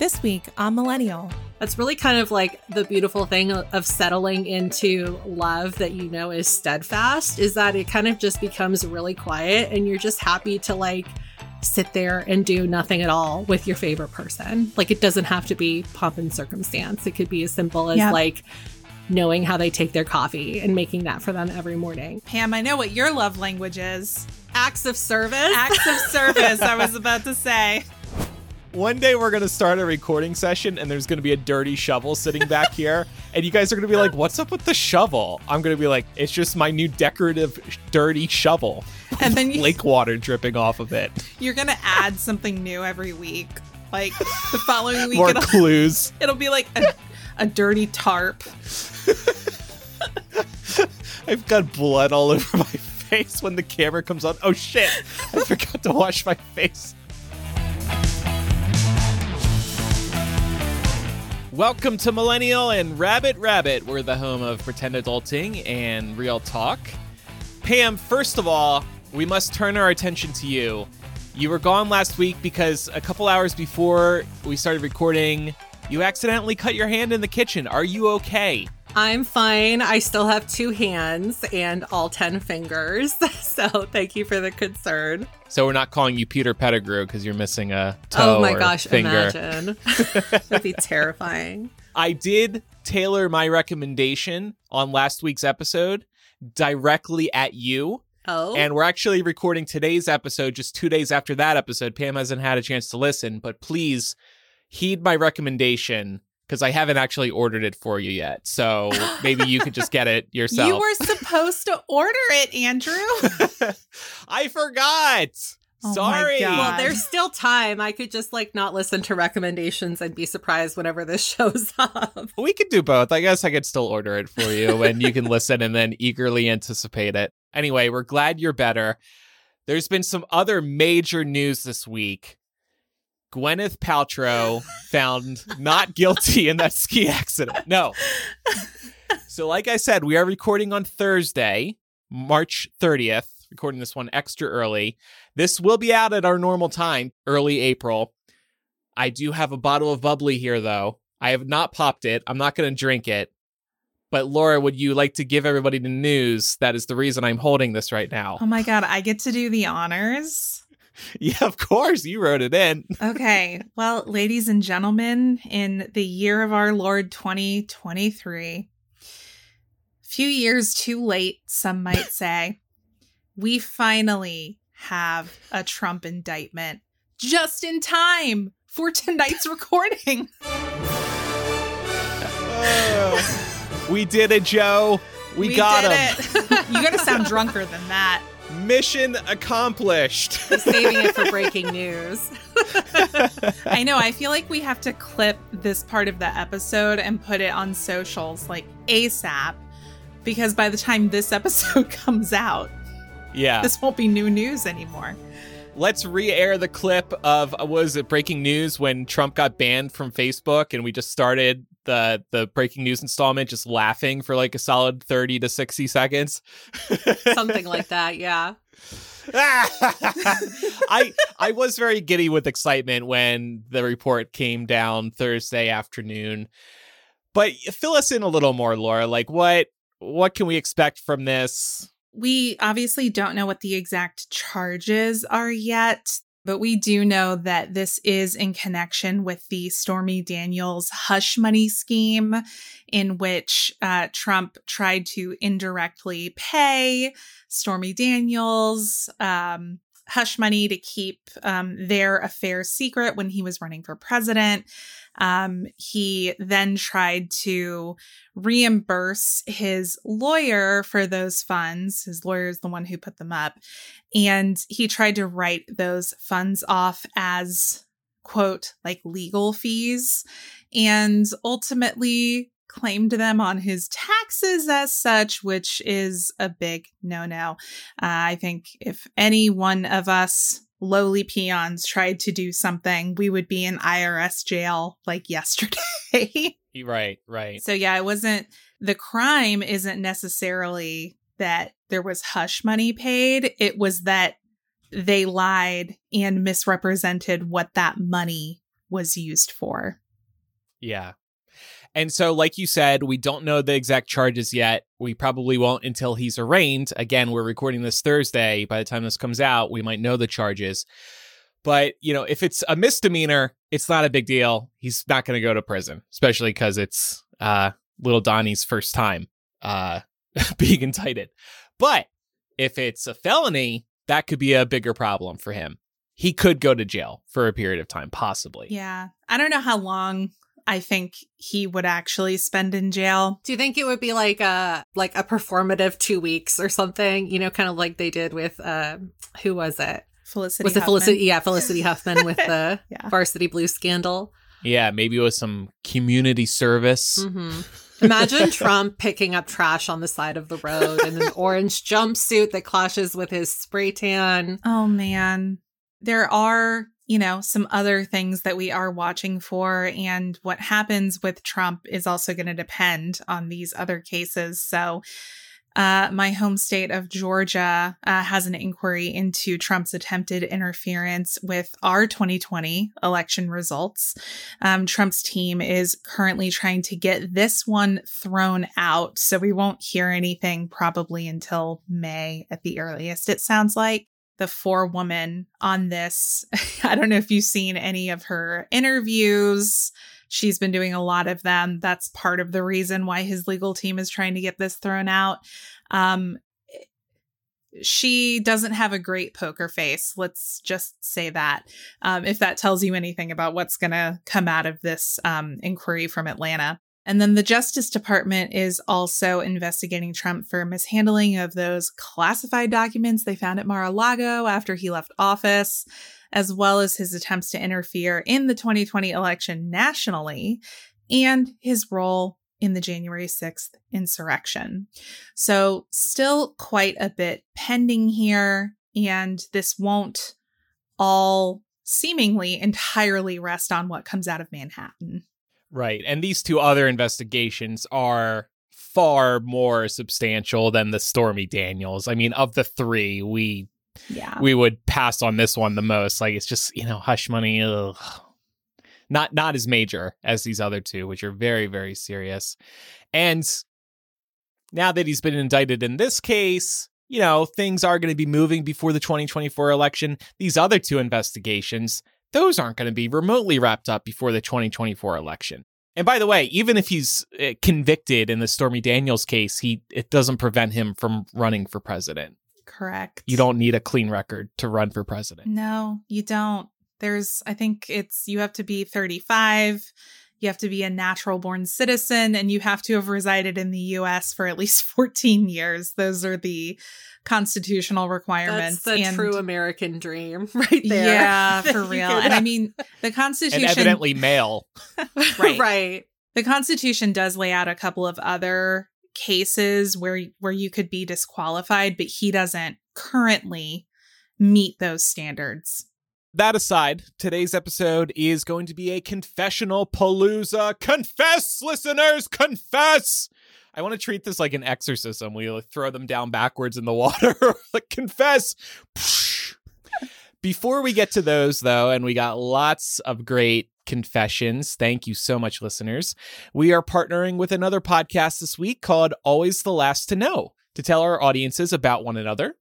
This week on Millennial. That's really kind of like the beautiful thing of settling into love that you know is steadfast is that it kind of just becomes really quiet and you're just happy to like sit there and do nothing at all with your favorite person. Like it doesn't have to be pomp and circumstance. It could be as simple as Yeah. like knowing how they take their coffee and making that for them every morning. Pam, I know what your love language is. Acts of service. Acts of service, I was about to say. One day we're gonna start a recording session and there's gonna be a dirty shovel sitting back here, and you guys are gonna be like, "What's up with the shovel?" I'm gonna be like, "It's just my new decorative dirty shovel, And then you, lake water dripping off of it." you're going to add something new every week. Like the following week, More it'll, clues. it'll be like a, a dirty tarp. I've got blood all over my face when the camera comes on. Oh shit! I forgot to wash my face. Welcome to Millennial and Rabbit Rabbit. We're the home of pretend adulting and real talk. Pam, first of all, we must turn our attention to you. You were gone last week because a couple hours before we started recording, you accidentally cut your hand in the kitchen. Are you okay? I'm fine. I still have two hands and all 10 fingers. So thank you for the concern. So we're not calling you Peter Pettigrew because you're missing a toe oh my or gosh, finger. imagine. That'd be terrifying. I did tailor my recommendation on last week's episode directly at you. Oh. And we're actually recording today's episode just two days after that episode. Pam hasn't had a chance to listen, but please heed my recommendation because I haven't actually ordered it for you yet. So maybe you could just get it yourself. You were supposed to order it, Andrew. I forgot. Oh Sorry. Well, there's still time. I could just like not listen to recommendations and be surprised whenever this shows up. We could do both. I guess I could still order it for you and you can listen and then eagerly anticipate it. Anyway, we're glad you're better. There's been some other major news this week. Gwyneth Paltrow found not guilty in that ski accident. No. So, like I said, we are recording on Thursday, March 30th, recording this one extra early. This will be out at our normal time, early April. I do have a bottle of bubbly here, though. I have not popped it. I'm not going to drink it. But Laura, would you like to give everybody the news? That is the reason I'm holding this right now. oh my God, I get to do the honors. yeah, of course. You wrote it in. Okay. Well, ladies and gentlemen, in the year of our Lord 2023, few years too late, some might say, we finally have a Trump indictment just in time for tonight's recording. Oh, we did it, Joe. We, got did him. it. you got to sound drunker than that. Mission accomplished. Saving it for breaking news. I know. I feel like we have to clip this part of the episode and put it on socials like ASAP because by the time this episode comes out, yeah. this won't be new news anymore. Let's re-air the clip of uh, was it breaking news when Trump got banned from Facebook and we just started the the breaking news installment just laughing for like a solid 30 to 60 seconds. Something like that, yeah. I I was very giddy with excitement when the report came down Thursday afternoon. But fill us in a little more, Laura. Like what what can we expect from this? We obviously don't know what the exact charges are yet, but we do know that this is in connection with the Stormy Daniels hush money scheme, in which uh, Trump tried to indirectly pay Stormy Daniels um, hush money to keep um, their affairs secret when he was running for president. Um, he then tried to reimburse his lawyer for those funds. His lawyer is the one who put them up. And he tried to write those funds off as, quote, like legal fees, and ultimately claimed them on his taxes as such, which is a big no no. Uh, I think if any one of us lowly peons tried to do something, we would be in IRS jail like yesterday. Right, right. So yeah, it wasn't the crime isn't necessarily that there was hush money paid. It was that they lied and misrepresented what that money was used for. Yeah. And so, like you said, we don't know the exact charges yet. We probably won't until he's arraigned. Again, we're recording this Thursday. By the time this comes out, we might know the charges. But, you know, if it's a misdemeanor, it's not a big deal. He's not going to go to prison, especially because it's uh, little Donnie's first time uh, being indicted. But if it's a felony, that could be a bigger problem for him. He could go to jail for a period of time, possibly. Yeah. I don't know how long I think he would actually spend in jail. Do you think it would be like a like a performative two weeks or something? You know, kind of like they did with uh, who was it? Felicity was it Huffman. Felicity? Yeah, Felicity Huffman with the Yeah. Varsity Blue scandal. Yeah, maybe it was some community service. hmm Imagine Trump picking up trash on the side of the road in an orange jumpsuit that clashes with his spray tan. Oh man. There are, you know, some other things that we are watching for and what happens with Trump is also going to depend on these other cases. So uh, my home state of Georgia uh, has an inquiry into Trump's attempted interference with our 2020 election results. Um, Trump's team is currently trying to get this one thrown out. So we won't hear anything probably until May at the earliest, it sounds like. The forewoman on this, I don't know if you've seen any of her interviews. She's been doing a lot of them. That's part of the reason why his legal team is trying to get this thrown out. Um, she doesn't have a great poker face. Let's just say that. Um, if that tells you anything about what's going to come out of this um, inquiry from Atlanta. And then the Justice Department is also investigating Trump for mishandling of those classified documents they found at Mar a Lago after he left office, as well as his attempts to interfere in the 2020 election nationally and his role in the January 6th insurrection. So, still quite a bit pending here, and this won't all seemingly entirely rest on what comes out of Manhattan. Right. And these two other investigations are far more substantial than the Stormy Daniels. I mean, of the three, we Yeah. we would pass on this one the most. Like it's just, you know, hush money. Ugh. Not not as major as these other two, which are very, very serious. And now that he's been indicted in this case, you know, things are going to be moving before the 2024 election. These other two investigations, those aren't going to be remotely wrapped up before the 2024 election. And by the way, even if he's uh, convicted in the Stormy Daniels case, he it doesn't prevent him from running for president. Correct. You don't need a clean record to run for president. No, you don't. There's, I think it's, you have to be 35, you have to be a natural born citizen, and you have to have resided in the US for at least 14 years. Those are the constitutional requirements. That's the and- true American dream, right there. Yeah, for real. And I mean, the Constitution. And evidently male. Right. right. the Constitution does lay out a couple of other cases where where you could be disqualified, but he doesn't currently meet those standards. That aside, today's episode is going to be a confessional palooza. Confess, listeners, confess. I want to treat this like an exorcism. We like, throw them down backwards in the water. like confess. Before we get to those, though, and we got lots of great confessions. Thank you so much, listeners. We are partnering with another podcast this week called Always the Last to Know to tell our audiences about one another.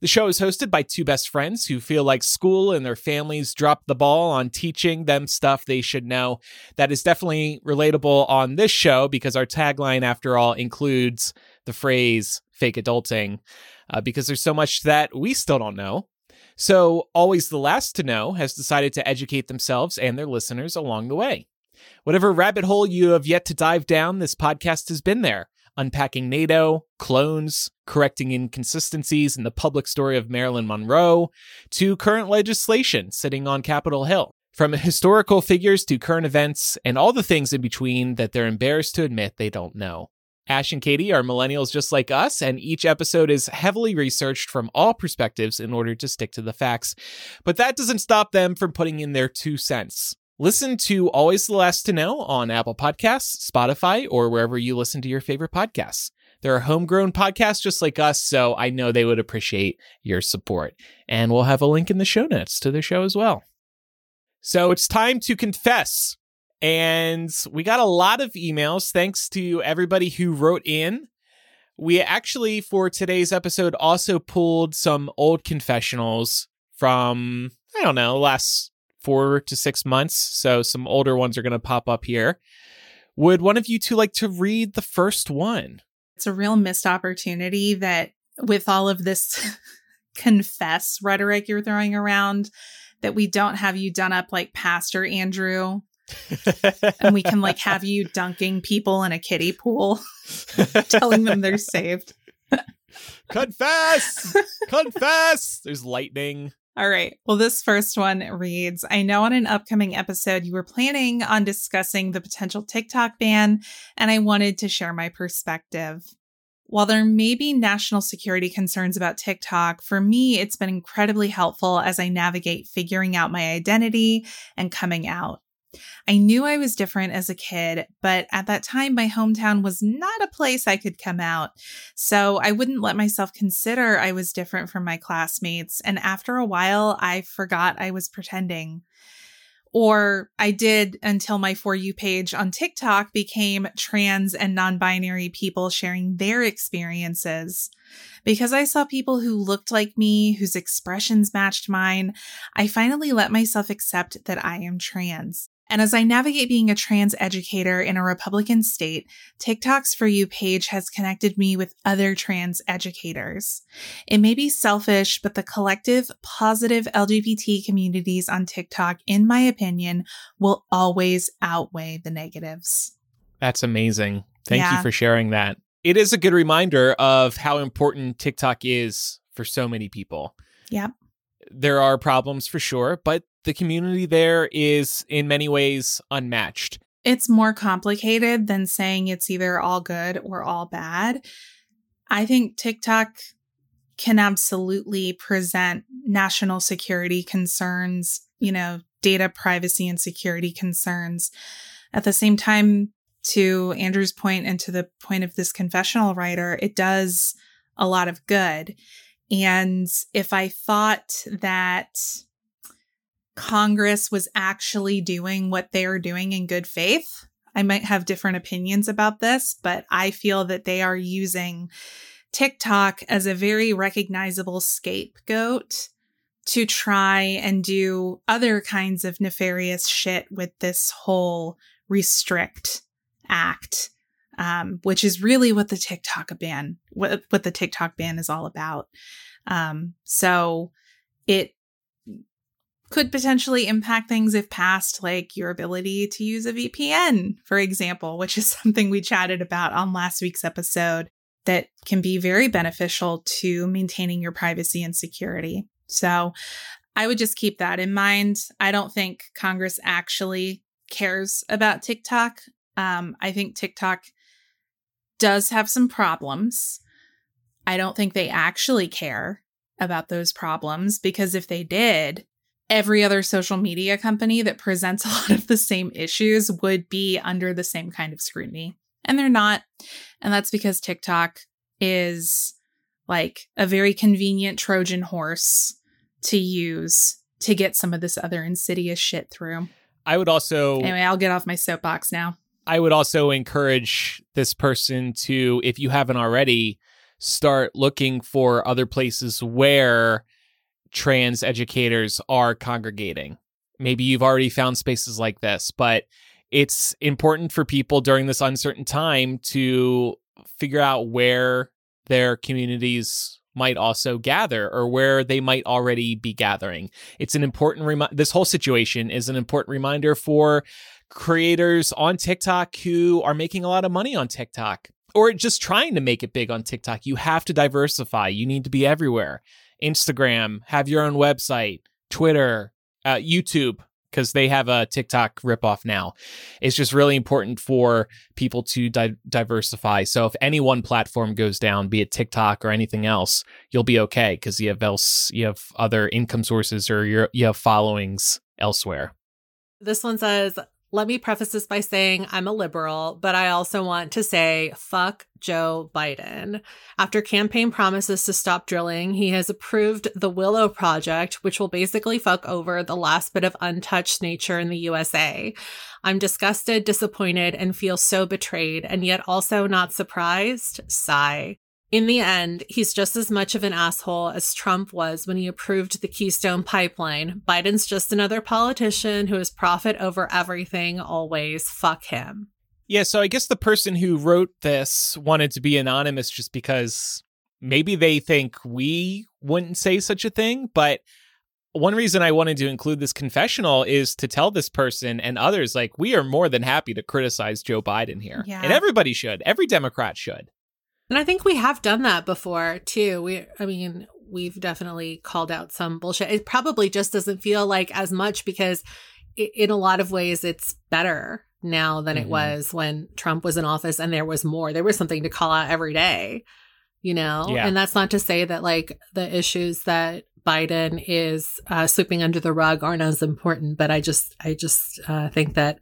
The show is hosted by two best friends who feel like school and their families dropped the ball on teaching them stuff they should know. That is definitely relatable on this show because our tagline, after all, includes the phrase fake adulting uh, because there's so much that we still don't know. So, Always the Last to Know has decided to educate themselves and their listeners along the way. Whatever rabbit hole you have yet to dive down, this podcast has been there unpacking NATO, clones, correcting inconsistencies in the public story of Marilyn Monroe, to current legislation sitting on Capitol Hill. From historical figures to current events and all the things in between that they're embarrassed to admit they don't know. Ash and Katie are millennials just like us, and each episode is heavily researched from all perspectives in order to stick to the facts. But that doesn't stop them from putting in their two cents. Listen to Always the Last to Know on Apple Podcasts, Spotify, or wherever you listen to your favorite podcasts. They're a homegrown podcast just like us, so I know they would appreciate your support. And we'll have a link in the show notes to their show as well. So it's time to confess. And we got a lot of emails. Thanks to everybody who wrote in. We actually, for today's episode, also pulled some old confessionals from, I don't know, last four to six months. So some older ones are going to pop up here. Would one of you two like to read the first one? It's a real missed opportunity that with all of this confess rhetoric you're throwing around, that we don't have you done up like Pastor Andrew and we can like have you dunking people in a kiddie pool, telling them they're saved. Confess! Confess! There's lightning. All right. Well, this first one reads I know on an upcoming episode you were planning on discussing the potential TikTok ban, and I wanted to share my perspective. While there may be national security concerns about TikTok, for me, it's been incredibly helpful as I navigate figuring out my identity and coming out. I knew I was different as a kid, but at that time, my hometown was not a place I could come out. So I wouldn't let myself consider I was different from my classmates. And after a while, I forgot I was pretending. Or I did until my For You page on TikTok became trans and non binary people sharing their experiences. Because I saw people who looked like me, whose expressions matched mine, I finally let myself accept that I am trans. And as I navigate being a trans educator in a Republican state, TikTok's For You page has connected me with other trans educators. It may be selfish, but the collective positive LGBT communities on TikTok, in my opinion, will always outweigh the negatives. That's amazing. Thank yeah. you for sharing that. It is a good reminder of how important TikTok is for so many people. Yep. There are problems for sure, but the community there is in many ways unmatched. It's more complicated than saying it's either all good or all bad. I think TikTok can absolutely present national security concerns, you know, data privacy and security concerns. At the same time, to Andrew's point and to the point of this confessional writer, it does a lot of good. And if I thought that Congress was actually doing what they are doing in good faith. I might have different opinions about this, but I feel that they are using TikTok as a very recognizable scapegoat to try and do other kinds of nefarious shit with this whole restrict act, um, which is really what the TikTok ban, what, what the TikTok ban is all about. Um, so it could potentially impact things if passed, like your ability to use a VPN, for example, which is something we chatted about on last week's episode that can be very beneficial to maintaining your privacy and security. So I would just keep that in mind. I don't think Congress actually cares about TikTok. Um, I think TikTok does have some problems. I don't think they actually care about those problems because if they did, every other social media company that presents a lot of the same issues would be under the same kind of scrutiny. And they're not. And that's because TikTok is like a very convenient Trojan horse to use to get some of this other insidious shit through. I would also. Anyway, I'll get off my soapbox now. I would also encourage this person to, if you haven't already, start looking for other places where trans educators are congregating. Maybe you've already found spaces like this, but it's important for people during this uncertain time to figure out where their communities might also gather or where they might already be gathering. It's an important reminder. This whole situation is an important reminder for creators on TikTok who are making a lot of money on TikTok or just trying to make it big on TikTok. You have to diversify. You need to be everywhere. Instagram, have your own website, Twitter, uh, YouTube, because they have a TikTok ripoff now. It's just really important for people to di- diversify. So if any one platform goes down, be it TikTok or anything else, you'll be okay because you have else you have other income sources or you you have followings elsewhere. This one says, let me preface this by saying I'm a liberal, but I also want to say fuck Joe Biden. After campaign promises to stop drilling, he has approved the Willow Project, which will basically fuck over the last bit of untouched nature in the USA. I'm disgusted, disappointed, and feel so betrayed, and yet also not surprised. Sigh. In the end, he's just as much of an asshole as Trump was when he approved the Keystone Pipeline. Biden's just another politician who is profit over everything, always. Fuck him. Yeah, so I guess the person who wrote this wanted to be anonymous just because maybe they think we wouldn't say such a thing. But one reason I wanted to include this confessional is to tell this person and others, like, we are more than happy to criticize Joe Biden here. Yeah. And everybody should. Every Democrat should. And I think we have done that before too. We, I mean, we've definitely called out some bullshit. It probably just doesn't feel like as much because i in a lot of ways it's better now than it Mhm. was when Trump was in office and there was more. There was something to call out every day, you know? Yeah. And that's not to say that like the issues that Biden is uh, sweeping under the rug aren't as important, but I just, I just uh, think that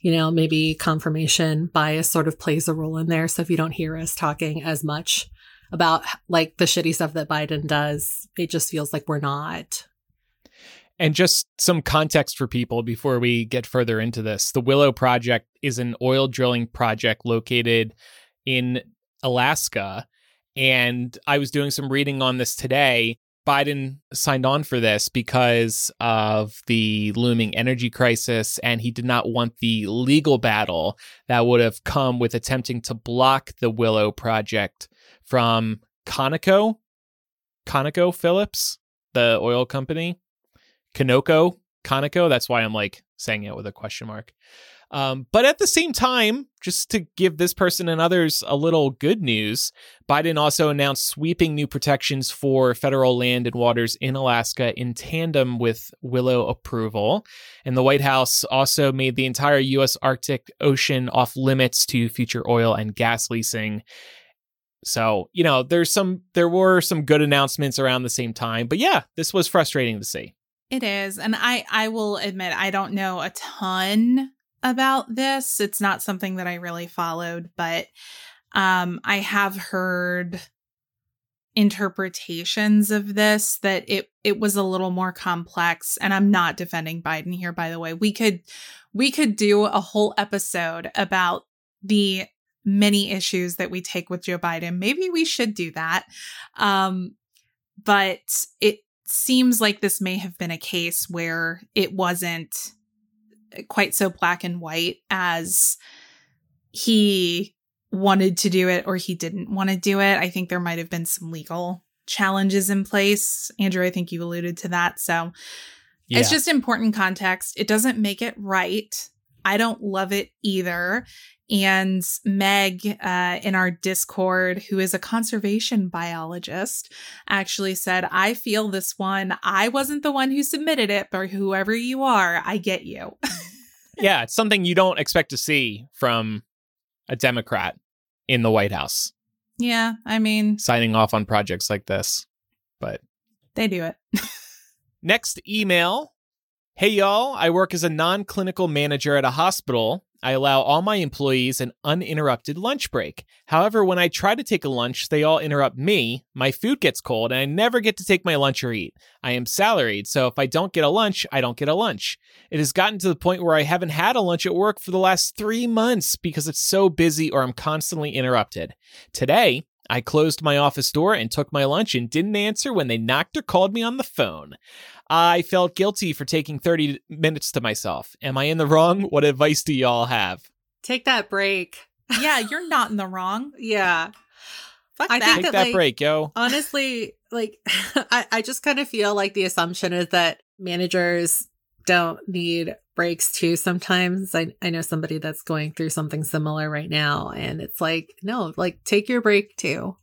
you know, maybe confirmation bias sort of plays a role in there. So if you don't hear us talking as much about like the shitty stuff that Biden does, it just feels like we're not. And just some context for people before we get further into this. The Willow Project is an oil drilling project located in Alaska. And I was doing some reading on this today. Biden signed on for this because of the looming energy crisis, and he did not want the legal battle that would have come with attempting to block the Willow Project from Conoco, Conoco Phillips, the oil company. Conoco, Conoco. That's why I'm like saying it with a question mark. Um, but at the same time, just to give this person and others a little good news, Biden also announced sweeping new protections for federal land and waters in Alaska in tandem with Willow approval. And the White House also made the entire U.S. Arctic Ocean off limits to future oil and gas leasing. So, you know, there's some there were some good announcements around the same time. But yeah, this was frustrating to see. It is. And I I will admit I don't know a ton about this. It's not something that I really followed, but um I have heard interpretations of this that it it was a little more complex and I'm not defending Biden here by the way. We could we could do a whole episode about the many issues that we take with Joe Biden. Maybe we should do that. Um but it seems like this may have been a case where it wasn't quite so black and white as he wanted to do it or he didn't want to do it. I think there might have been some legal challenges in place. Andrew, I think you alluded to that. So it's just important context. It doesn't make it right. I don't love it either. And Meg uh, in our Discord, who is a conservation biologist, actually said, I feel this one. I wasn't the one who submitted it, but whoever you are, I get you. yeah, it's something you don't expect to see from a Democrat in the White House yeah, I mean, signing off on projects like this. But they do it. next email Hey, y'all, I work as a non clinical manager at a hospital. I allow all my employees an uninterrupted lunch break. However, when I try to take a lunch, they all interrupt me. My food gets cold, and I never get to take my lunch or eat. I am salaried, so if I don't get a lunch, I don't get a lunch. It has gotten to the point where I haven't had a lunch at work for the last three months because it's so busy or I'm constantly interrupted. Today, I closed my office door and took my lunch and didn't answer when they knocked or called me on the phone. I felt guilty for taking 30 minutes to myself. Am I in the wrong? What advice do y'all have? Take that break. yeah, you're not in the wrong. Yeah. Fuck I that. think Take that, that like, break, yo. honestly, like I, I just kind of feel like the assumption is that managers don't need breaks too sometimes. I, I know somebody that's going through something similar right now, and it's like, no, like take your break too.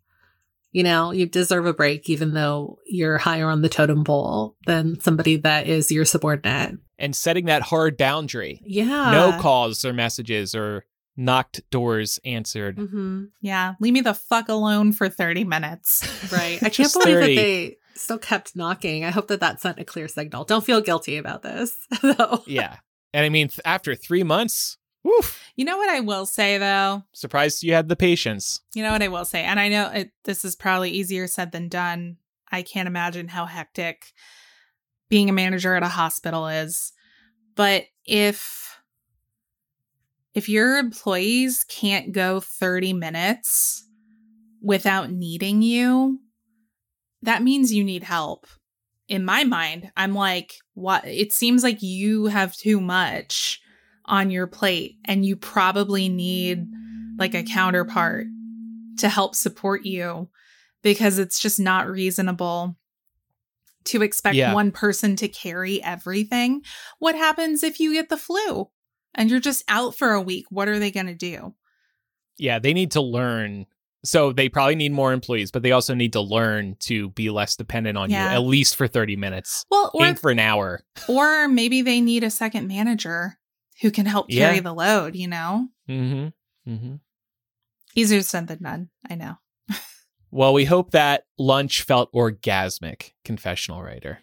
You know, you deserve a break, even though you're higher on the totem pole than somebody that is your subordinate. And setting that hard boundary. Yeah. No calls or messages or knocked doors answered. hmm Yeah, leave me the fuck alone for 30 minutes. Right. I can't believe 30. that they still kept knocking. I hope that that sent a clear signal. Don't feel guilty about this, though. Yeah. And I mean, th- after three months, woof, You know what I will say though? surprised you had the patience. You know what I will say? And I know it, this is probably easier said than done. I can't imagine how hectic being a manager at a hospital is. But if if your employees can't go 30 minutes without needing you, that means you need help. In my mind, I'm like, what it seems like you have too much on your plate and you probably need like a counterpart to help support you because it's just not reasonable to expect Yeah. one person to carry everything. What happens if you get the flu and you're just out for a week? What are they going to do? Yeah, they need to learn. So they probably need more employees, but they also need to learn to be less dependent on Yeah. you, at least for 30 minutes. Well, or for an hour. or maybe they need a second manager who can help Yeah. carry the load, you know? Mm-hmm. Mm-hmm. Easier said than done. I know. Well, we hope that lunch felt orgasmic, confessional writer.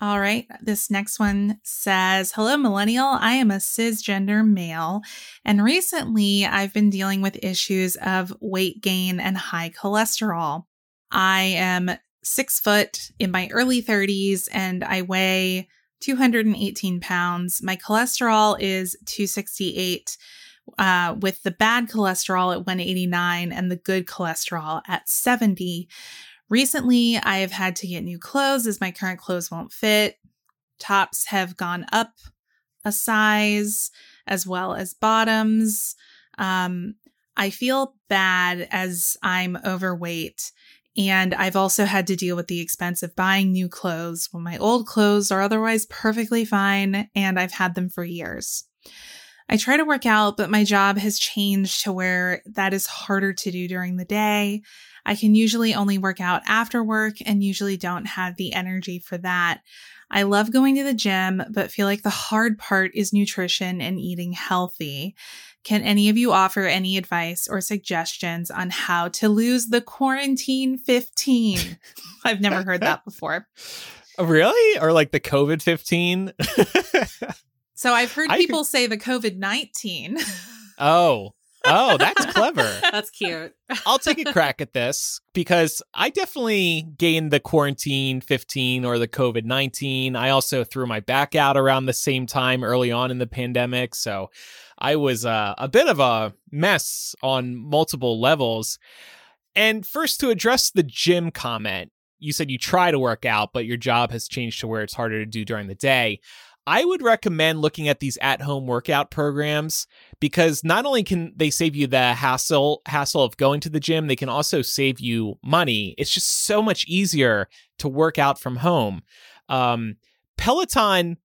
All right. This next one says Hello, millennial. I am a cisgender male, and recently I've been dealing with issues of weight gain and high cholesterol. I am six foot in my early 30s and I weigh 218 pounds. My cholesterol is 268, uh, with the bad cholesterol at 189 and the good cholesterol at 70. Recently, I have had to get new clothes as my current clothes won't fit. Tops have gone up a size, as well as bottoms. Um, I feel bad as I'm overweight. And I've also had to deal with the expense of buying new clothes when my old clothes are otherwise perfectly fine and I've had them for years. I try to work out, but my job has changed to where that is harder to do during the day. I can usually only work out after work and usually don't have the energy for that. I love going to the gym, but feel like the hard part is nutrition and eating healthy. Can any of you offer any advice or suggestions on how to lose the quarantine 15? I've never heard that before. Really? Or like the COVID 15? So I've heard I people say the COVID 19. oh. Oh, that's clever. That's cute. I'll take a crack at this because I definitely gained the quarantine 15 or the COVID 19. I also threw my back out around the same time early on in the pandemic. So I was uh, a bit of a mess on multiple levels. And first, to address the gym comment, you said you try to work out, but your job has changed to where it's harder to do during the day. I would recommend looking at these at-home workout programs because not only can they save you the hassle hassle of going to the gym, they can also save you money. It's just so much easier to work out from home. Um, Peloton,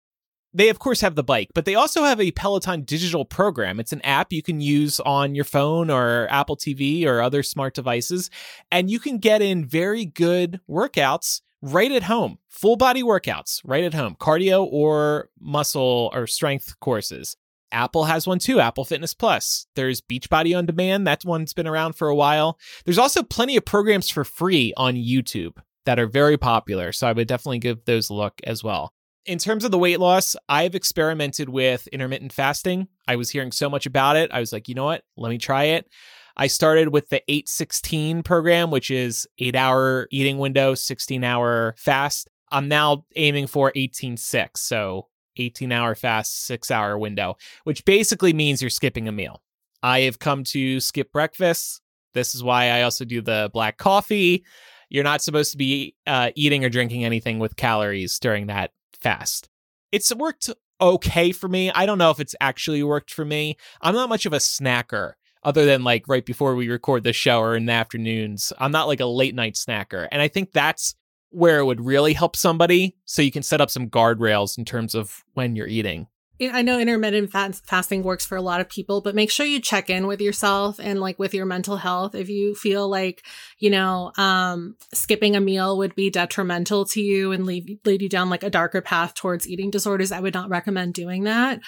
they of course have the bike, but they also have a Peloton digital program. It's an app you can use on your phone or Apple TV or other smart devices, and you can get in very good workouts right at home, full body workouts right at home, cardio or muscle or strength courses. Apple has one too, Apple Fitness Plus. There's Beachbody on Demand. That one's been around for a while. There's also plenty of programs for free on YouTube that are very popular. So I would definitely give those a look as well. In terms of the weight loss, I've experimented with intermittent fasting. I was hearing so much about it. I was like, you know what? Let me try it. I started with the 816 program, which is eight hour eating window, 16 hour fast. I'm now aiming for 186. So 18 hour fast, six hour window, which basically means you're skipping a meal. I have come to skip breakfast. This is why I also do the black coffee. You're not supposed to be uh, eating or drinking anything with calories during that fast. It's worked okay for me. I don't know if it's actually worked for me. I'm not much of a snacker other than like right before we record the show or in the afternoons. I'm not like a late night snacker. And I think that's where it would really help somebody so you can set up some guardrails in terms of when you're eating. I know intermittent fast- fasting works for a lot of people, but make sure you check in with yourself and like with your mental health. If you feel like, you know, um, skipping a meal would be detrimental to you and lead, lead you down like a darker path towards eating disorders, I would not recommend doing that.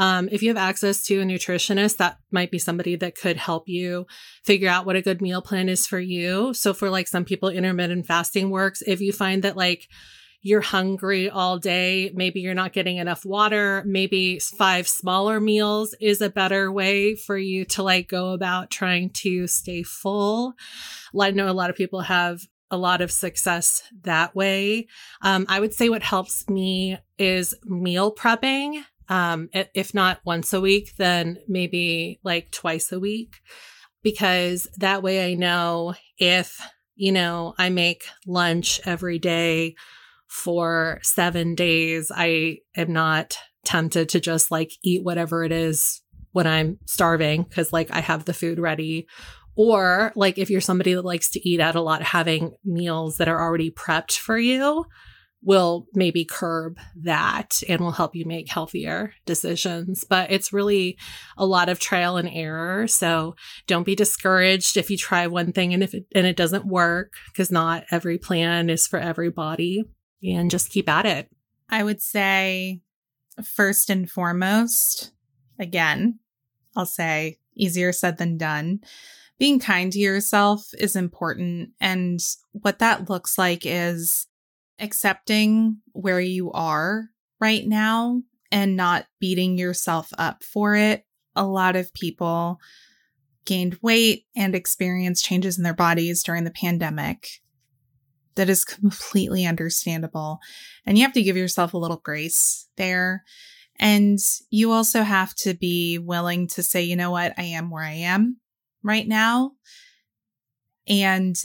Um, if you have access to a nutritionist, that might be somebody that could help you figure out what a good meal plan is for you. So for like some people, intermittent fasting works. If you find that like, you're hungry all day. Maybe you're not getting enough water. Maybe five smaller meals is a better way for you to like go about trying to stay full. I know a lot of people have a lot of success that way. Um, I would say what helps me is meal prepping. Um, if not once a week, then maybe like twice a week, because that way I know if, you know, I make lunch every day for seven days, I am not tempted to just like eat whatever it is when I'm starving because like I have the food ready. Or like if you're somebody that likes to eat out a lot, having meals that are already prepped for you will maybe curb that and will help you make healthier decisions. But it's really a lot of trial and error. So don't be discouraged if you try one thing and if it, and it doesn't work because not every plan is for everybody and just keep at it. I would say first and foremost, again, I'll say easier said than done being kind to yourself is important. And what that looks like is accepting where you are right now and not beating yourself up for it. A lot of people gained weight and experienced changes in their bodies during the pandemic. That is completely understandable. And you have to give yourself a little grace there. And you also have to be willing to say, you know what, I am where I am right now. And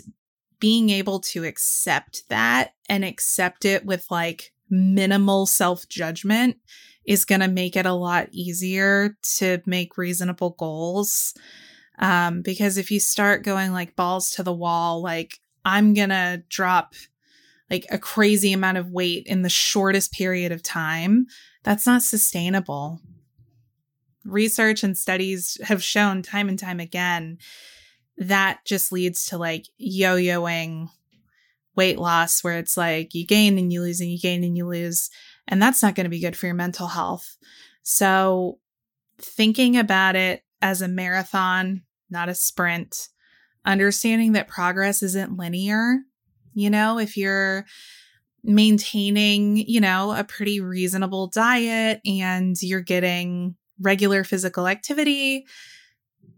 being able to accept that and accept it with like minimal self judgment is going to make it a lot easier to make reasonable goals. Um, because if you start going like balls to the wall, like I'm going to drop like a crazy amount of weight in the shortest period of time, that's not sustainable research and studies have shown time and time again that just leads to like yo-yoing weight loss where it's like you gain and you lose and you gain and you lose and that's not going to be good for your mental health. So thinking about it as a marathon not a sprint understanding that progress isn't linear you know if you're maintaining you know a pretty reasonable diet and you're getting regular physical activity,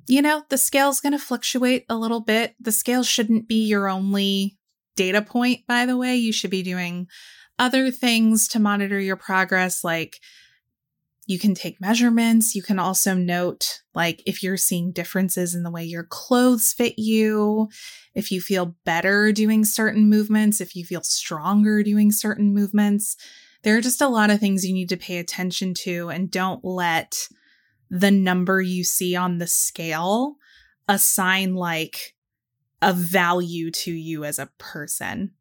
you know, the scale's going to fluctuate a little bit. The scale shouldn't be your only data point, by the way. You should be doing other things to monitor your progress, like you can take measurements. You can also note, like, if you're seeing differences in the way your clothes fit you, if you feel better doing certain movements, if you feel stronger doing certain movements there are just a lot of things you need to pay attention to and don't let the number you see on the scale assign like a value to you as a person.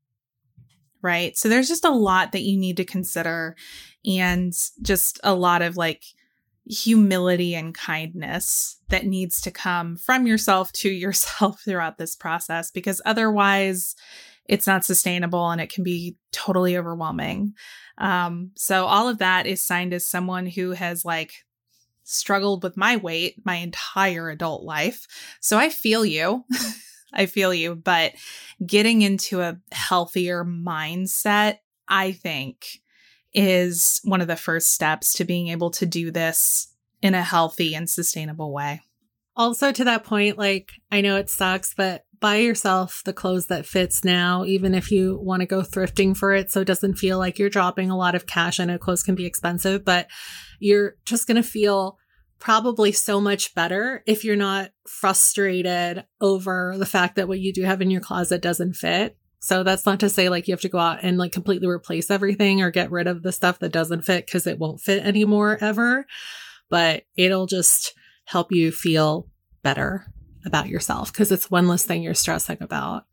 Right. So there's just a lot that you need to consider and just a lot of like humility and kindness that needs to come from yourself to yourself throughout this process because otherwise it's not sustainable and it can be totally overwhelming. Um, so all of that is signed as someone who has like struggled with my weight my entire adult life. So I feel you. I feel you, but getting into a healthier mindset, I think, is one of the first steps to being able to do this in a healthy and sustainable way. Also, to that point, like, I know it sucks, but buy yourself the clothes that fits now, even if you want to go thrifting for it. So it doesn't feel like you're dropping a lot of cash. I know clothes can be expensive, but you're just going to feel probably so much better if you're not frustrated over the fact that what you do have in your closet doesn't fit. So that's not to say like you have to go out and like completely replace everything or get rid of the stuff that doesn't fit because it won't fit anymore ever. But it'll just help you feel better about yourself because it's one less thing you're stressing about.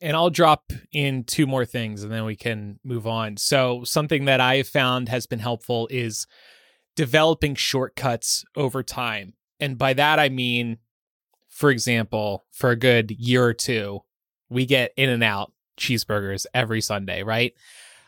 And I'll drop in two more things and then we can move on. So, something that I have found has been helpful is developing shortcuts over time. And by that, I mean, for example, for a good year or two, we get In-N-Out cheeseburgers every Sunday, right?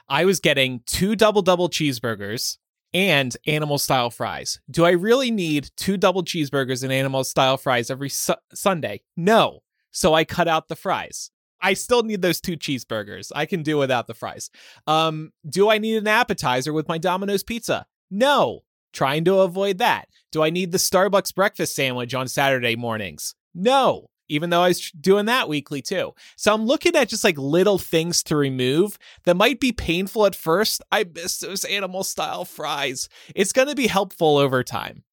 I was getting two double double cheeseburgers and animal style fries. Do I really need two double cheeseburgers and animal style fries every su- Sunday? No. So I cut out the fries. I still need those two cheeseburgers. I can do without the fries. Um, do I need an appetizer with my Domino's pizza? No. Trying to avoid that. Do I need the Starbucks breakfast sandwich on Saturday mornings? No. Even though I was doing that weekly too. So I'm looking at just like little things to remove that might be painful at first. I miss those animal style fries. It's going to be helpful over time.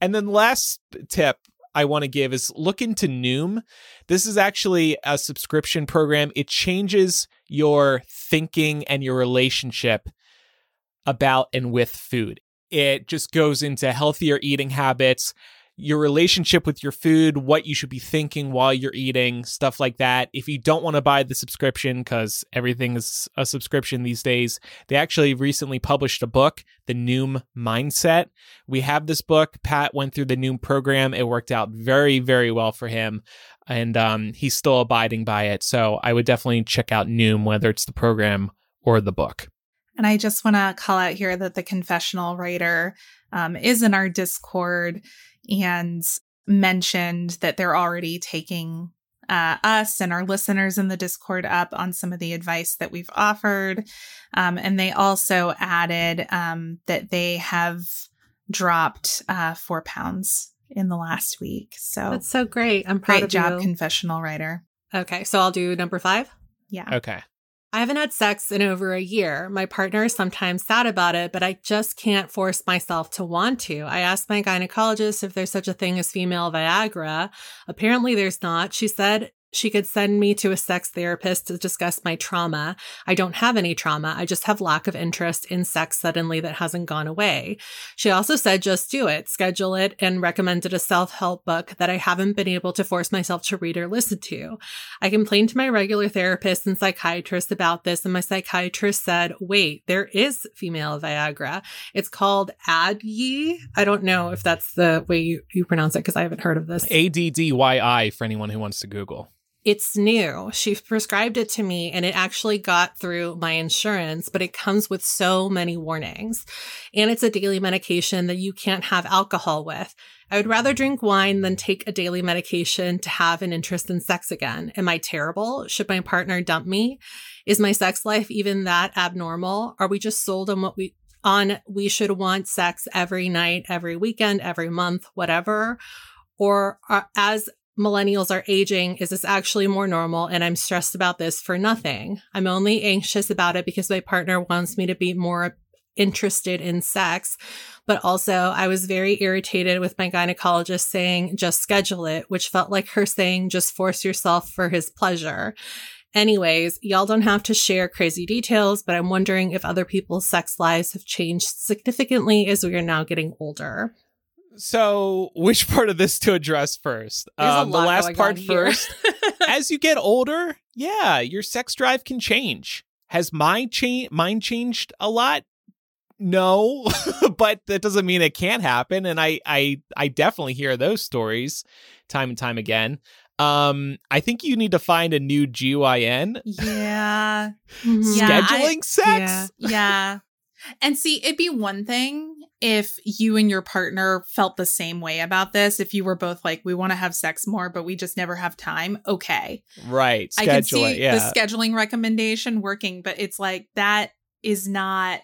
And then last tip I want to give is look into Noom. This is actually a subscription program. It changes your thinking and your relationship about and with food. It just goes into healthier eating habits, your relationship with your food, what you should be thinking while you're eating, stuff like that. If you don't want to buy the subscription, because everything is a subscription these days, they actually recently published a book, The Noom Mindset. We have this book. Pat went through the Noom program. It worked out very, very well for him. And um, he's still abiding by it. So I would definitely check out Noom, whether it's the program or the book. And I just want to call out here that the confessional writer um, is in our Discord and mentioned that they're already taking uh, us and our listeners in the Discord up on some of the advice that we've offered. Um, and they also added um, that they have dropped uh, four pounds in the last week. So that's so great. I'm proud of great job, you. confessional writer. Okay, so I'll do number five. Yeah. Okay. I haven't had sex in over a year. My partner is sometimes sad about it, but I just can't force myself to want to. I asked my gynecologist if there's such a thing as female Viagra. Apparently, there's not. She said she could send me to a sex therapist to discuss my trauma. I don't have any trauma. I just have lack of interest in sex suddenly that hasn't gone away. She also said, just do it, schedule it, and recommended a self help book that I haven't been able to force myself to read or listen to. I complained to my regular therapist and psychiatrist about this, and my psychiatrist said, wait, there is female Viagra. It's called Addyi. I don't know if that's the way you, you pronounce it because I haven't heard of this. A D D Y I for anyone who wants to Google it's new. She prescribed it to me and it actually got through my insurance, but it comes with so many warnings. And it's a daily medication that you can't have alcohol with. I would rather drink wine than take a daily medication to have an interest in sex again. Am I terrible? Should my partner dump me? Is my sex life even that abnormal? Are we just sold on what we on we should want sex every night, every weekend, every month, whatever? Or are, uh, as millennials are aging, is this actually more normal? And I'm stressed about this for nothing. I'm only anxious about it because my partner wants me to be more interested in sex. But also, I was very irritated with my gynecologist saying, just schedule it, which felt like her saying, just force yourself for his pleasure. Anyways, y'all don't have to share crazy details, but I'm wondering if other people's sex lives have changed significantly as we are now getting older. So, which part of this to address first? Um, the last part first. As you get older, yeah, your sex drive can change. Has my cha- mine changed a lot? No, but that doesn't mean it can't happen. And I, I, I definitely hear those stories time and time again. Um, I think you need to find a new GYN. Yeah. Scheduling yeah, I, sex. Yeah. yeah. And see, it'd be one thing if you and your partner felt the same way about this, if you were both like, we want to have sex more, but we just never have time, okay. Right. Schedule I can see it, yeah. the scheduling recommendation working, but it's like that is not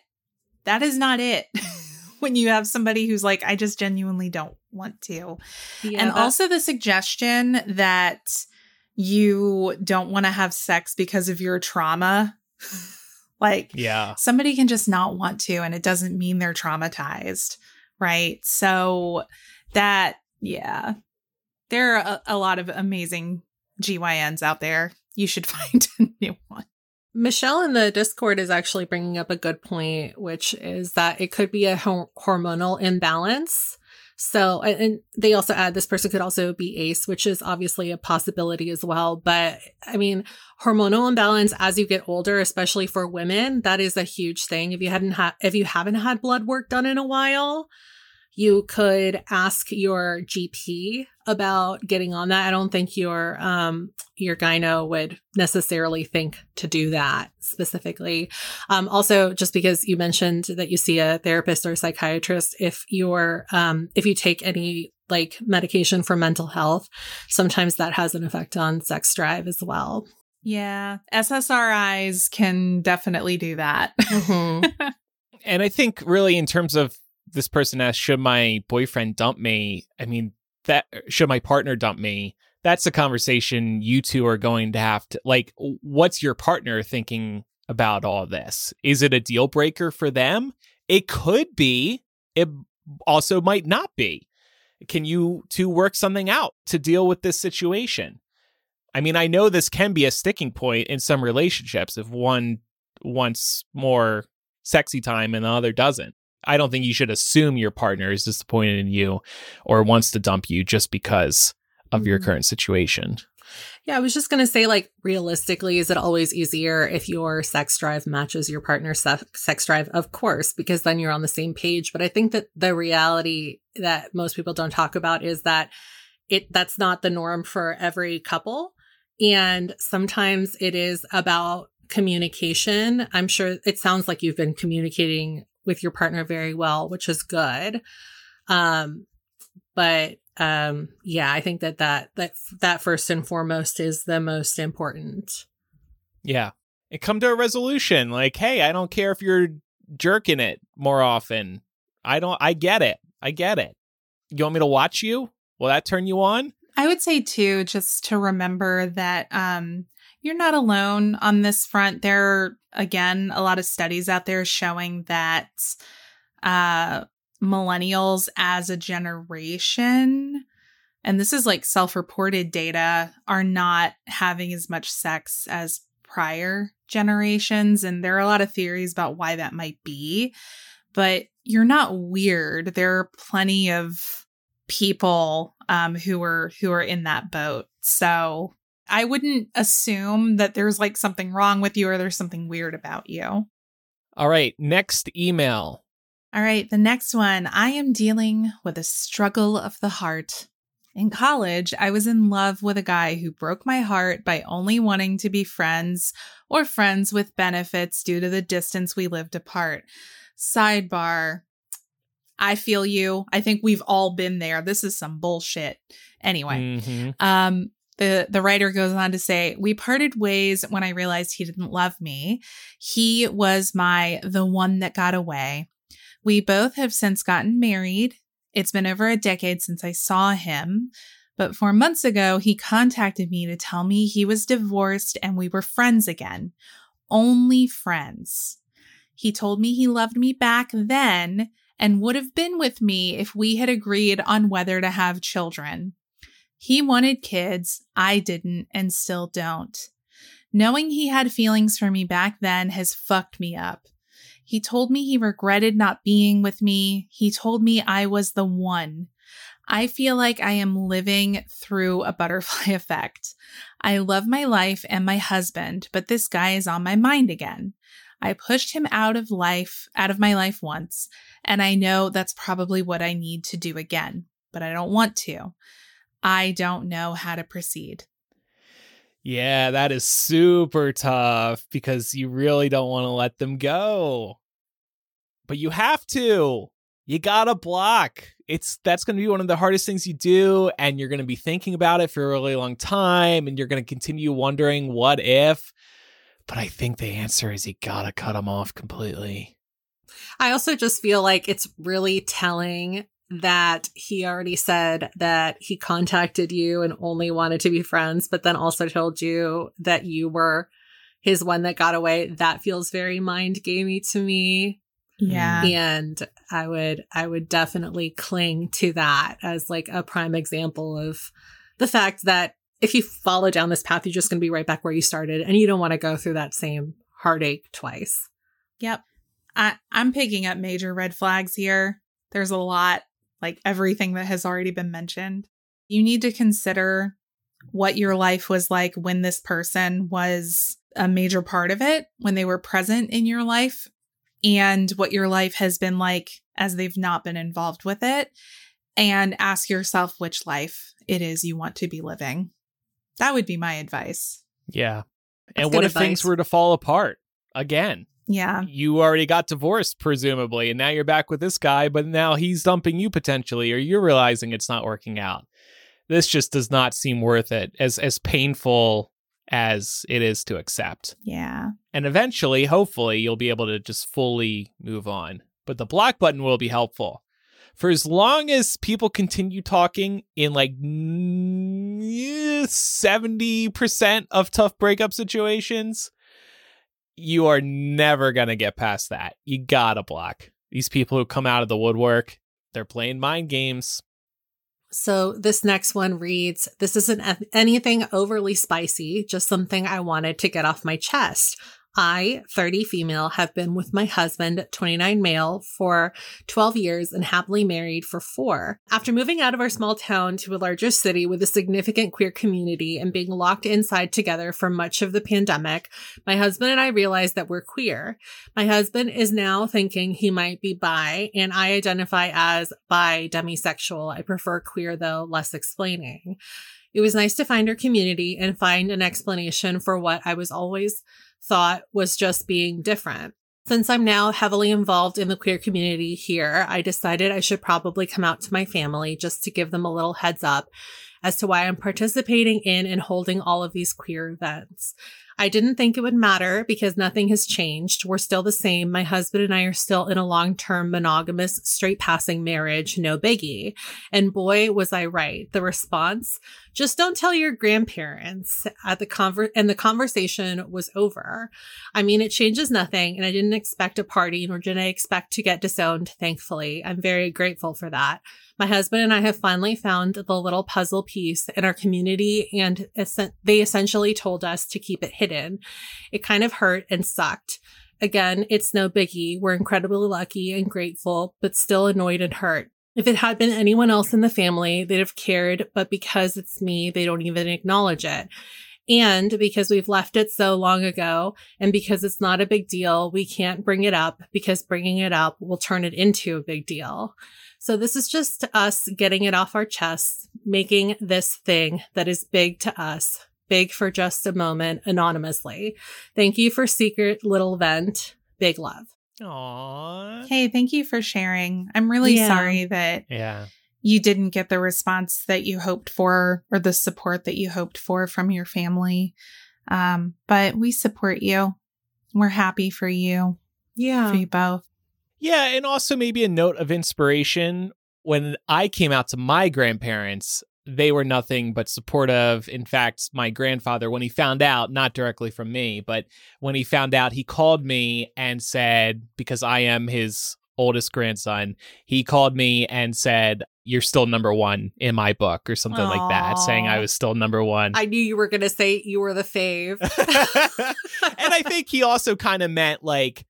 that is not it. when you have somebody who's like, I just genuinely don't want to. Yeah, and also the suggestion that you don't want to have sex because of your trauma. Like, yeah, somebody can just not want to, and it doesn't mean they're traumatized, right? So, that, yeah, there are a, a lot of amazing GYNs out there. You should find a new one. Michelle in the Discord is actually bringing up a good point, which is that it could be a ho- hormonal imbalance. So, and they also add this person could also be ACE, which is obviously a possibility as well. But I mean, hormonal imbalance as you get older, especially for women, that is a huge thing. If you hadn't had, if you haven't had blood work done in a while, you could ask your GP about getting on that. I don't think your um your gyno would necessarily think to do that specifically. Um, also, just because you mentioned that you see a therapist or a psychiatrist, if you're um if you take any like medication for mental health, sometimes that has an effect on sex drive as well. Yeah, SSRIs can definitely do that. Mm-hmm. and I think really in terms of this person asked, should my boyfriend dump me? I mean, that should my partner dump me? That's a conversation you two are going to have to like. What's your partner thinking about all this? Is it a deal breaker for them? It could be. It also might not be. Can you two work something out to deal with this situation? I mean, I know this can be a sticking point in some relationships if one wants more sexy time and the other doesn't. I don't think you should assume your partner is disappointed in you or wants to dump you just because of mm-hmm. your current situation. Yeah, I was just going to say, like, realistically, is it always easier if your sex drive matches your partner's sex drive? Of course, because then you're on the same page. But I think that the reality that most people don't talk about is that it that's not the norm for every couple. And sometimes it is about communication. I'm sure it sounds like you've been communicating with your partner very well, which is good. Um, but um, yeah, I think that that that that first and foremost is the most important. Yeah, and come to a resolution. Like, hey, I don't care if you're jerking it more often. I don't. I get it. I get it. You want me to watch you? Will that turn you on? I would say too, just to remember that um, you're not alone on this front. There are, again, a lot of studies out there showing that uh, millennials as a generation, and this is like self reported data, are not having as much sex as prior generations. And there are a lot of theories about why that might be. But you're not weird. There are plenty of people um, who are who are in that boat. So I wouldn't assume that there's like something wrong with you or there's something weird about you. All right, next email. All right, the next one. I am dealing with a struggle of the heart. In college, I was in love with a guy who broke my heart by only wanting to be friends or friends with benefits due to the distance we lived apart. Sidebar I feel you. I think we've all been there. This is some bullshit. Anyway, mm-hmm. um, the the writer goes on to say, "We parted ways when I realized he didn't love me. He was my the one that got away. We both have since gotten married. It's been over a decade since I saw him." But four months ago, he contacted me to tell me he was divorced and we were friends again. Only friends. He told me he loved me back then and would have been with me if we had agreed on whether to have children. He wanted kids, I didn't, and still don't. Knowing he had feelings for me back then has fucked me up. He told me he regretted not being with me. He told me I was the one. I feel like I am living through a butterfly effect. I love my life and my husband, but this guy is on my mind again. I pushed him out of life, out of my life once, and I know that's probably what I need to do again, but I don't want to. I don't know how to proceed. Yeah, that is super tough because you really don't want to let them go. But you have to. You got to block. It's that's going to be one of the hardest things you do and you're going to be thinking about it for a really long time and you're going to continue wondering what if. But I think the answer is you got to cut them off completely. I also just feel like it's really telling that he already said that he contacted you and only wanted to be friends, but then also told you that you were his one that got away. That feels very mind gamey to me. Yeah. And I would I would definitely cling to that as like a prime example of the fact that if you follow down this path, you're just going to be right back where you started and you don't want to go through that same heartache twice. Yep. I, I'm picking up major red flags here. There's a lot, like everything that has already been mentioned. You need to consider what your life was like when this person was a major part of it, when they were present in your life, and what your life has been like as they've not been involved with it. And ask yourself which life it is you want to be living. That would be my advice. Yeah. And That's what if advice. things were to fall apart again? Yeah. You already got divorced, presumably, and now you're back with this guy, but now he's dumping you potentially, or you're realizing it's not working out. This just does not seem worth it. As as painful as it is to accept. Yeah. And eventually, hopefully, you'll be able to just fully move on. But the block button will be helpful. For as long as people continue talking in like 70% of tough breakup situations, you are never going to get past that. You gotta block. These people who come out of the woodwork, they're playing mind games. So this next one reads This isn't anything overly spicy, just something I wanted to get off my chest. I, 30 female, have been with my husband, 29 male, for 12 years and happily married for four. After moving out of our small town to a larger city with a significant queer community and being locked inside together for much of the pandemic, my husband and I realized that we're queer. My husband is now thinking he might be bi, and I identify as bi demisexual. I prefer queer though, less explaining. It was nice to find our community and find an explanation for what I was always thought was just being different. Since I'm now heavily involved in the queer community here, I decided I should probably come out to my family just to give them a little heads up as to why I'm participating in and holding all of these queer events. I didn't think it would matter because nothing has changed. We're still the same. My husband and I are still in a long term monogamous, straight passing marriage, no biggie. And boy, was I right. The response just don't tell your grandparents at the conver- and the conversation was over. I mean, it changes nothing and I didn't expect a party nor did I expect to get disowned, thankfully. I'm very grateful for that. My husband and I have finally found the little puzzle piece in our community, and they essentially told us to keep it hidden. It kind of hurt and sucked. Again, it's no biggie. We're incredibly lucky and grateful, but still annoyed and hurt. If it had been anyone else in the family, they'd have cared, but because it's me, they don't even acknowledge it. And because we've left it so long ago and because it's not a big deal, we can't bring it up because bringing it up will turn it into a big deal. So this is just us getting it off our chests, making this thing that is big to us, big for just a moment anonymously. Thank you for secret little vent. Big love. Aww. Hey, thank you for sharing. I'm really yeah. sorry that yeah. you didn't get the response that you hoped for or the support that you hoped for from your family. Um, but we support you. We're happy for you. Yeah. For you both. Yeah, and also maybe a note of inspiration. When I came out to my grandparents, they were nothing but supportive. In fact, my grandfather, when he found out, not directly from me, but when he found out, he called me and said, because I am his oldest grandson, he called me and said, You're still number one in my book, or something Aww. like that, saying I was still number one. I knew you were going to say you were the fave. and I think he also kind of meant like,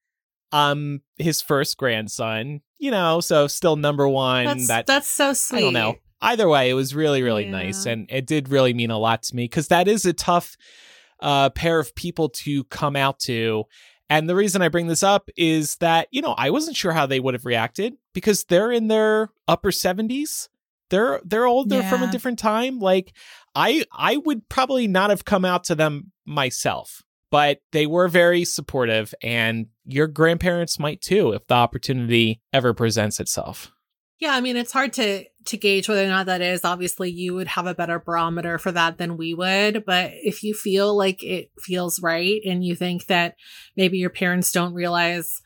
um his first grandson you know so still number one that's, that that's so sweet i don't know either way it was really really yeah. nice and it did really mean a lot to me because that is a tough uh pair of people to come out to and the reason i bring this up is that you know i wasn't sure how they would have reacted because they're in their upper 70s they're they're older yeah. from a different time like i i would probably not have come out to them myself but they were very supportive and your grandparents might too if the opportunity ever presents itself. Yeah, I mean it's hard to to gauge whether or not that is. Obviously, you would have a better barometer for that than we would, but if you feel like it feels right and you think that maybe your parents don't realize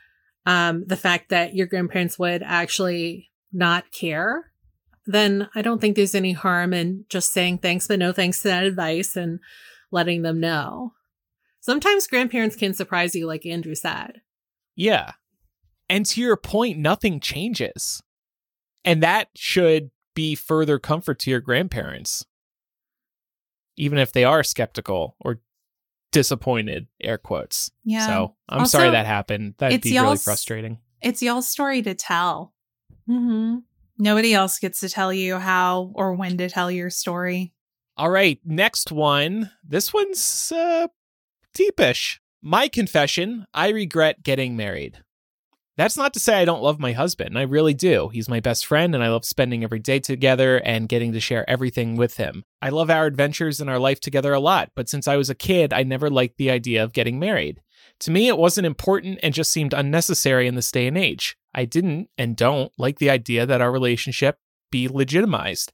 um, the fact that your grandparents would actually not care, then I don't think there's any harm in just saying thanks, but no thanks to that advice and letting them know. Sometimes grandparents can surprise you, like Andrew said. Yeah. And to your point, nothing changes. And that should be further comfort to your grandparents, even if they are skeptical or disappointed, air quotes. Yeah. So I'm also, sorry that happened. That'd be really frustrating. It's y'all's story to tell. Mm-hmm. Nobody else gets to tell you how or when to tell your story. All right, next one. This one's uh, deepish. My confession I regret getting married. That's not to say I don't love my husband. I really do. He's my best friend, and I love spending every day together and getting to share everything with him. I love our adventures and our life together a lot, but since I was a kid, I never liked the idea of getting married. To me, it wasn't important and just seemed unnecessary in this day and age. I didn't and don't like the idea that our relationship be legitimized.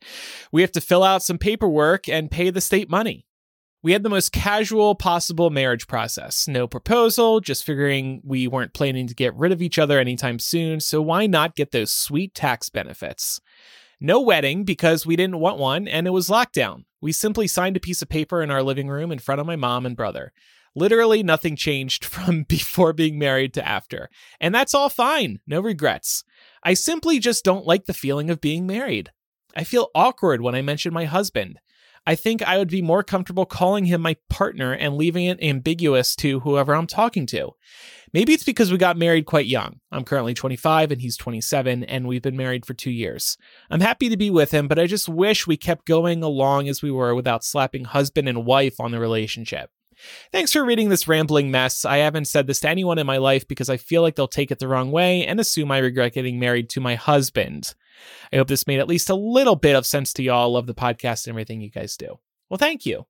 We have to fill out some paperwork and pay the state money. We had the most casual possible marriage process. No proposal, just figuring we weren't planning to get rid of each other anytime soon, so why not get those sweet tax benefits? No wedding because we didn't want one and it was lockdown. We simply signed a piece of paper in our living room in front of my mom and brother. Literally nothing changed from before being married to after. And that's all fine, no regrets. I simply just don't like the feeling of being married. I feel awkward when I mention my husband. I think I would be more comfortable calling him my partner and leaving it ambiguous to whoever I'm talking to. Maybe it's because we got married quite young. I'm currently 25 and he's 27, and we've been married for two years. I'm happy to be with him, but I just wish we kept going along as we were without slapping husband and wife on the relationship. Thanks for reading this rambling mess. I haven't said this to anyone in my life because I feel like they'll take it the wrong way and assume I regret getting married to my husband. I hope this made at least a little bit of sense to y'all. Love the podcast and everything you guys do. Well, thank you.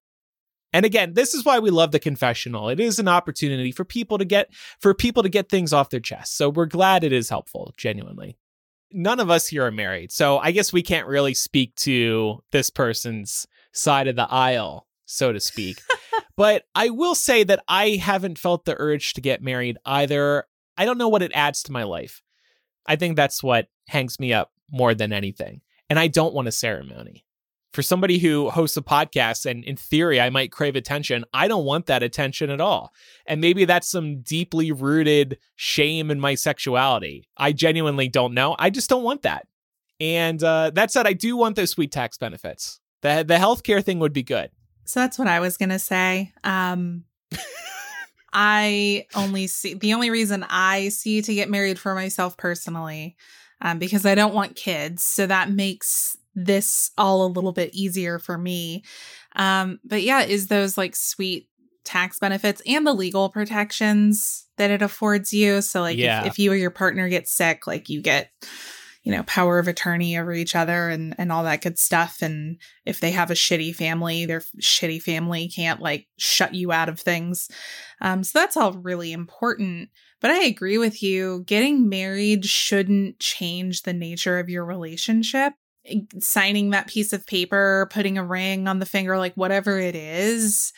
And again, this is why we love the confessional. It is an opportunity for people to get for people to get things off their chest. So we're glad it is helpful, genuinely. None of us here are married. So I guess we can't really speak to this person's side of the aisle, so to speak. but I will say that I haven't felt the urge to get married either. I don't know what it adds to my life. I think that's what hangs me up more than anything. And I don't want a ceremony. For somebody who hosts a podcast and in theory I might crave attention, I don't want that attention at all. And maybe that's some deeply rooted shame in my sexuality. I genuinely don't know. I just don't want that. And uh, that said, I do want those sweet tax benefits. The the healthcare thing would be good. So that's what I was gonna say. Um, I only see the only reason I see to get married for myself personally um, because I don't want kids. So that makes this all a little bit easier for me. Um, but yeah, is those like sweet tax benefits and the legal protections that it affords you. So like Yeah. if, if you or your partner get sick, like you get, you know, power of attorney over each other and and all that good stuff. And if they have a shitty family, their shitty family can't like shut you out of things. Um, so that's all really important. But I agree with you. Getting married shouldn't change the nature of your relationship. Signing that piece of paper, putting a ring on the finger, like whatever it is,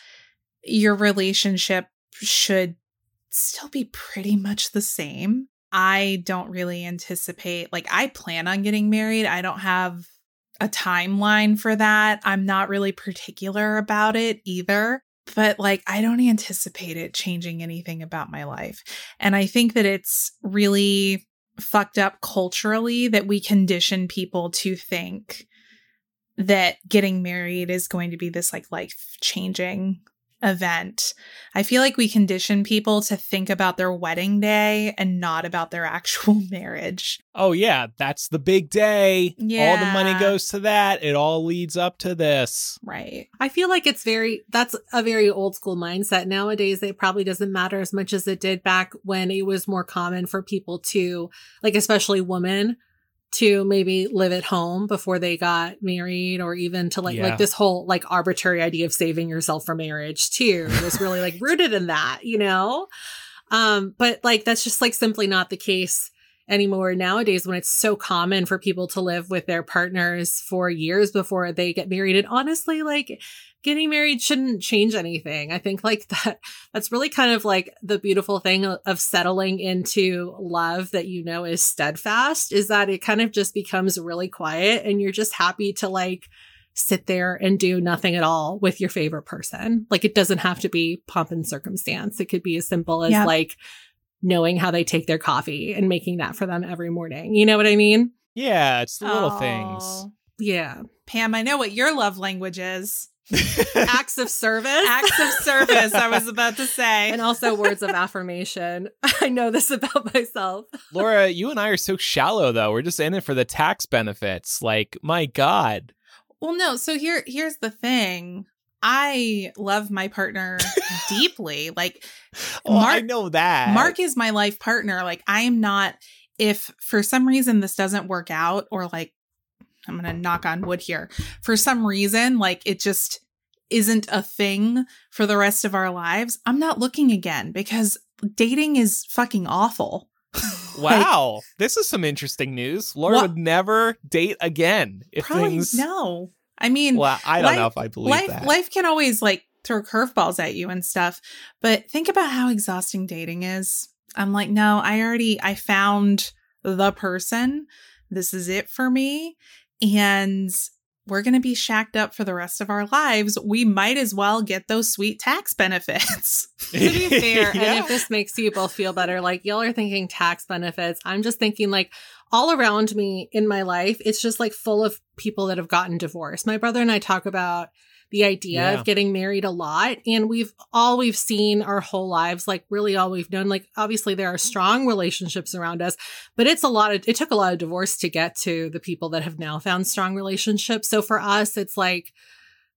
your relationship should still be pretty much the same. I don't really anticipate, like, I plan on getting married. I don't have a timeline for that. I'm not really particular about it either but like I don't anticipate it changing anything about my life. And I think that it's really fucked up culturally that we condition people to think that getting married is going to be this like life changing event. I feel like we condition people to think about their wedding day and not about their actual marriage. Oh yeah, that's the big day. Yeah. All the money goes to that. It all leads up to this. Right. I feel like it's very that's a very old school mindset. Nowadays it probably doesn't matter as much as it did back when it was more common for people to like especially women to maybe live at home before they got married or even to like Yeah. like this whole like arbitrary idea of saving yourself for marriage too was really like rooted in that, you know? Um but like that's just like simply not the case anymore nowadays when it's so common for people to live with their partners for years before they get married. And honestly like getting married shouldn't change anything. I think like that that's really kind of like the beautiful thing of settling into love that you know is steadfast is that it kind of just becomes really quiet and you're just happy to like sit there and do nothing at all with your favorite person. Like it doesn't have to be pomp and circumstance. It could be as simple as Yeah. like knowing how they take their coffee and making that for them every morning. You know what I mean? Yeah, it's the little things. Oh. Yeah. Pam, I know what your love language is. Acts of service. Acts of service, I was about to say. and also words of affirmation. I know this about myself. Laura, you and I are so shallow though. We're just in it for the tax benefits. Like, my God. Well, no. So here, here's the thing. I love my partner deeply. Like Oh, I Mark- know that. Mark is my life partner. Like I am not. If for some reason this doesn't work out, or like I'm gonna knock on wood here, for some reason like it just isn't a thing for the rest of our lives, I'm not looking again because dating is fucking awful. Wow. this is some interesting news. Laura What- would never date again if Probably things. no. I mean, Well, I don't know if I believe life that. life can always like throw curveballs at you and stuff. But think about how exhausting dating is. I'm like, no, I already I found the person. This is it for me. And we're going to be shacked up for the rest of our lives. We might as well get those sweet tax benefits. to be fair, Yeah. and if this makes you both feel better, like y'all are thinking tax benefits, I'm just thinking like all around me in my life, it's just like full of people that have gotten divorced. My brother and I talk about the idea Yeah. of getting married a lot, and we've all we've seen our whole lives, like really all we've known. Like obviously there are strong relationships around us, but it's a lot of it took a lot of divorce to get to the people that have now found strong relationships. So for us, it's like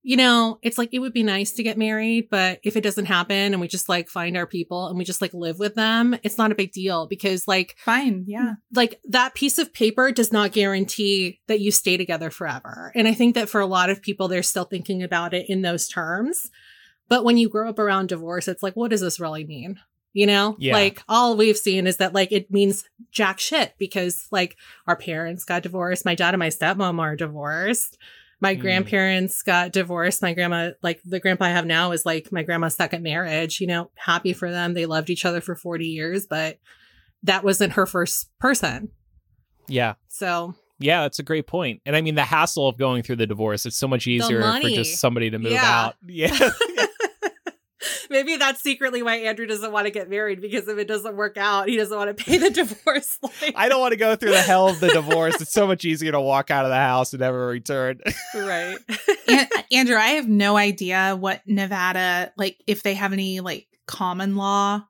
you know, it's like it would be nice to get married, but if it doesn't happen and we just like find our people and we just like live with them, it's not a big deal because like Fine. Yeah. like that piece of paper does not guarantee that you stay together forever. And I think that for a lot of people they're still thinking about it in those terms. But when you grow up around divorce, it's like what does this really mean? You know? Yeah. Like all we've seen is that like it means jack shit because like our parents got divorced, my dad and my stepmom are divorced. My Mm. grandparents got divorced. My grandma, like the grandpa I have now, is like my grandma's second marriage. You know, happy for them. They loved each other for 40 years, but that wasn't her first person. Yeah. So, Yeah, that's a great point. And I mean, the hassle of going through the divorce, it's so much easier for just somebody to move Yeah. out. Yeah. maybe that's secretly why Andrew doesn't want to get married because if it doesn't work out, he doesn't want to pay the divorce. Like, I don't want to go through the hell of the divorce. It's so much easier to walk out of the house and never return. right. An- Andrew, I have no idea what Nevada like if they have any like common law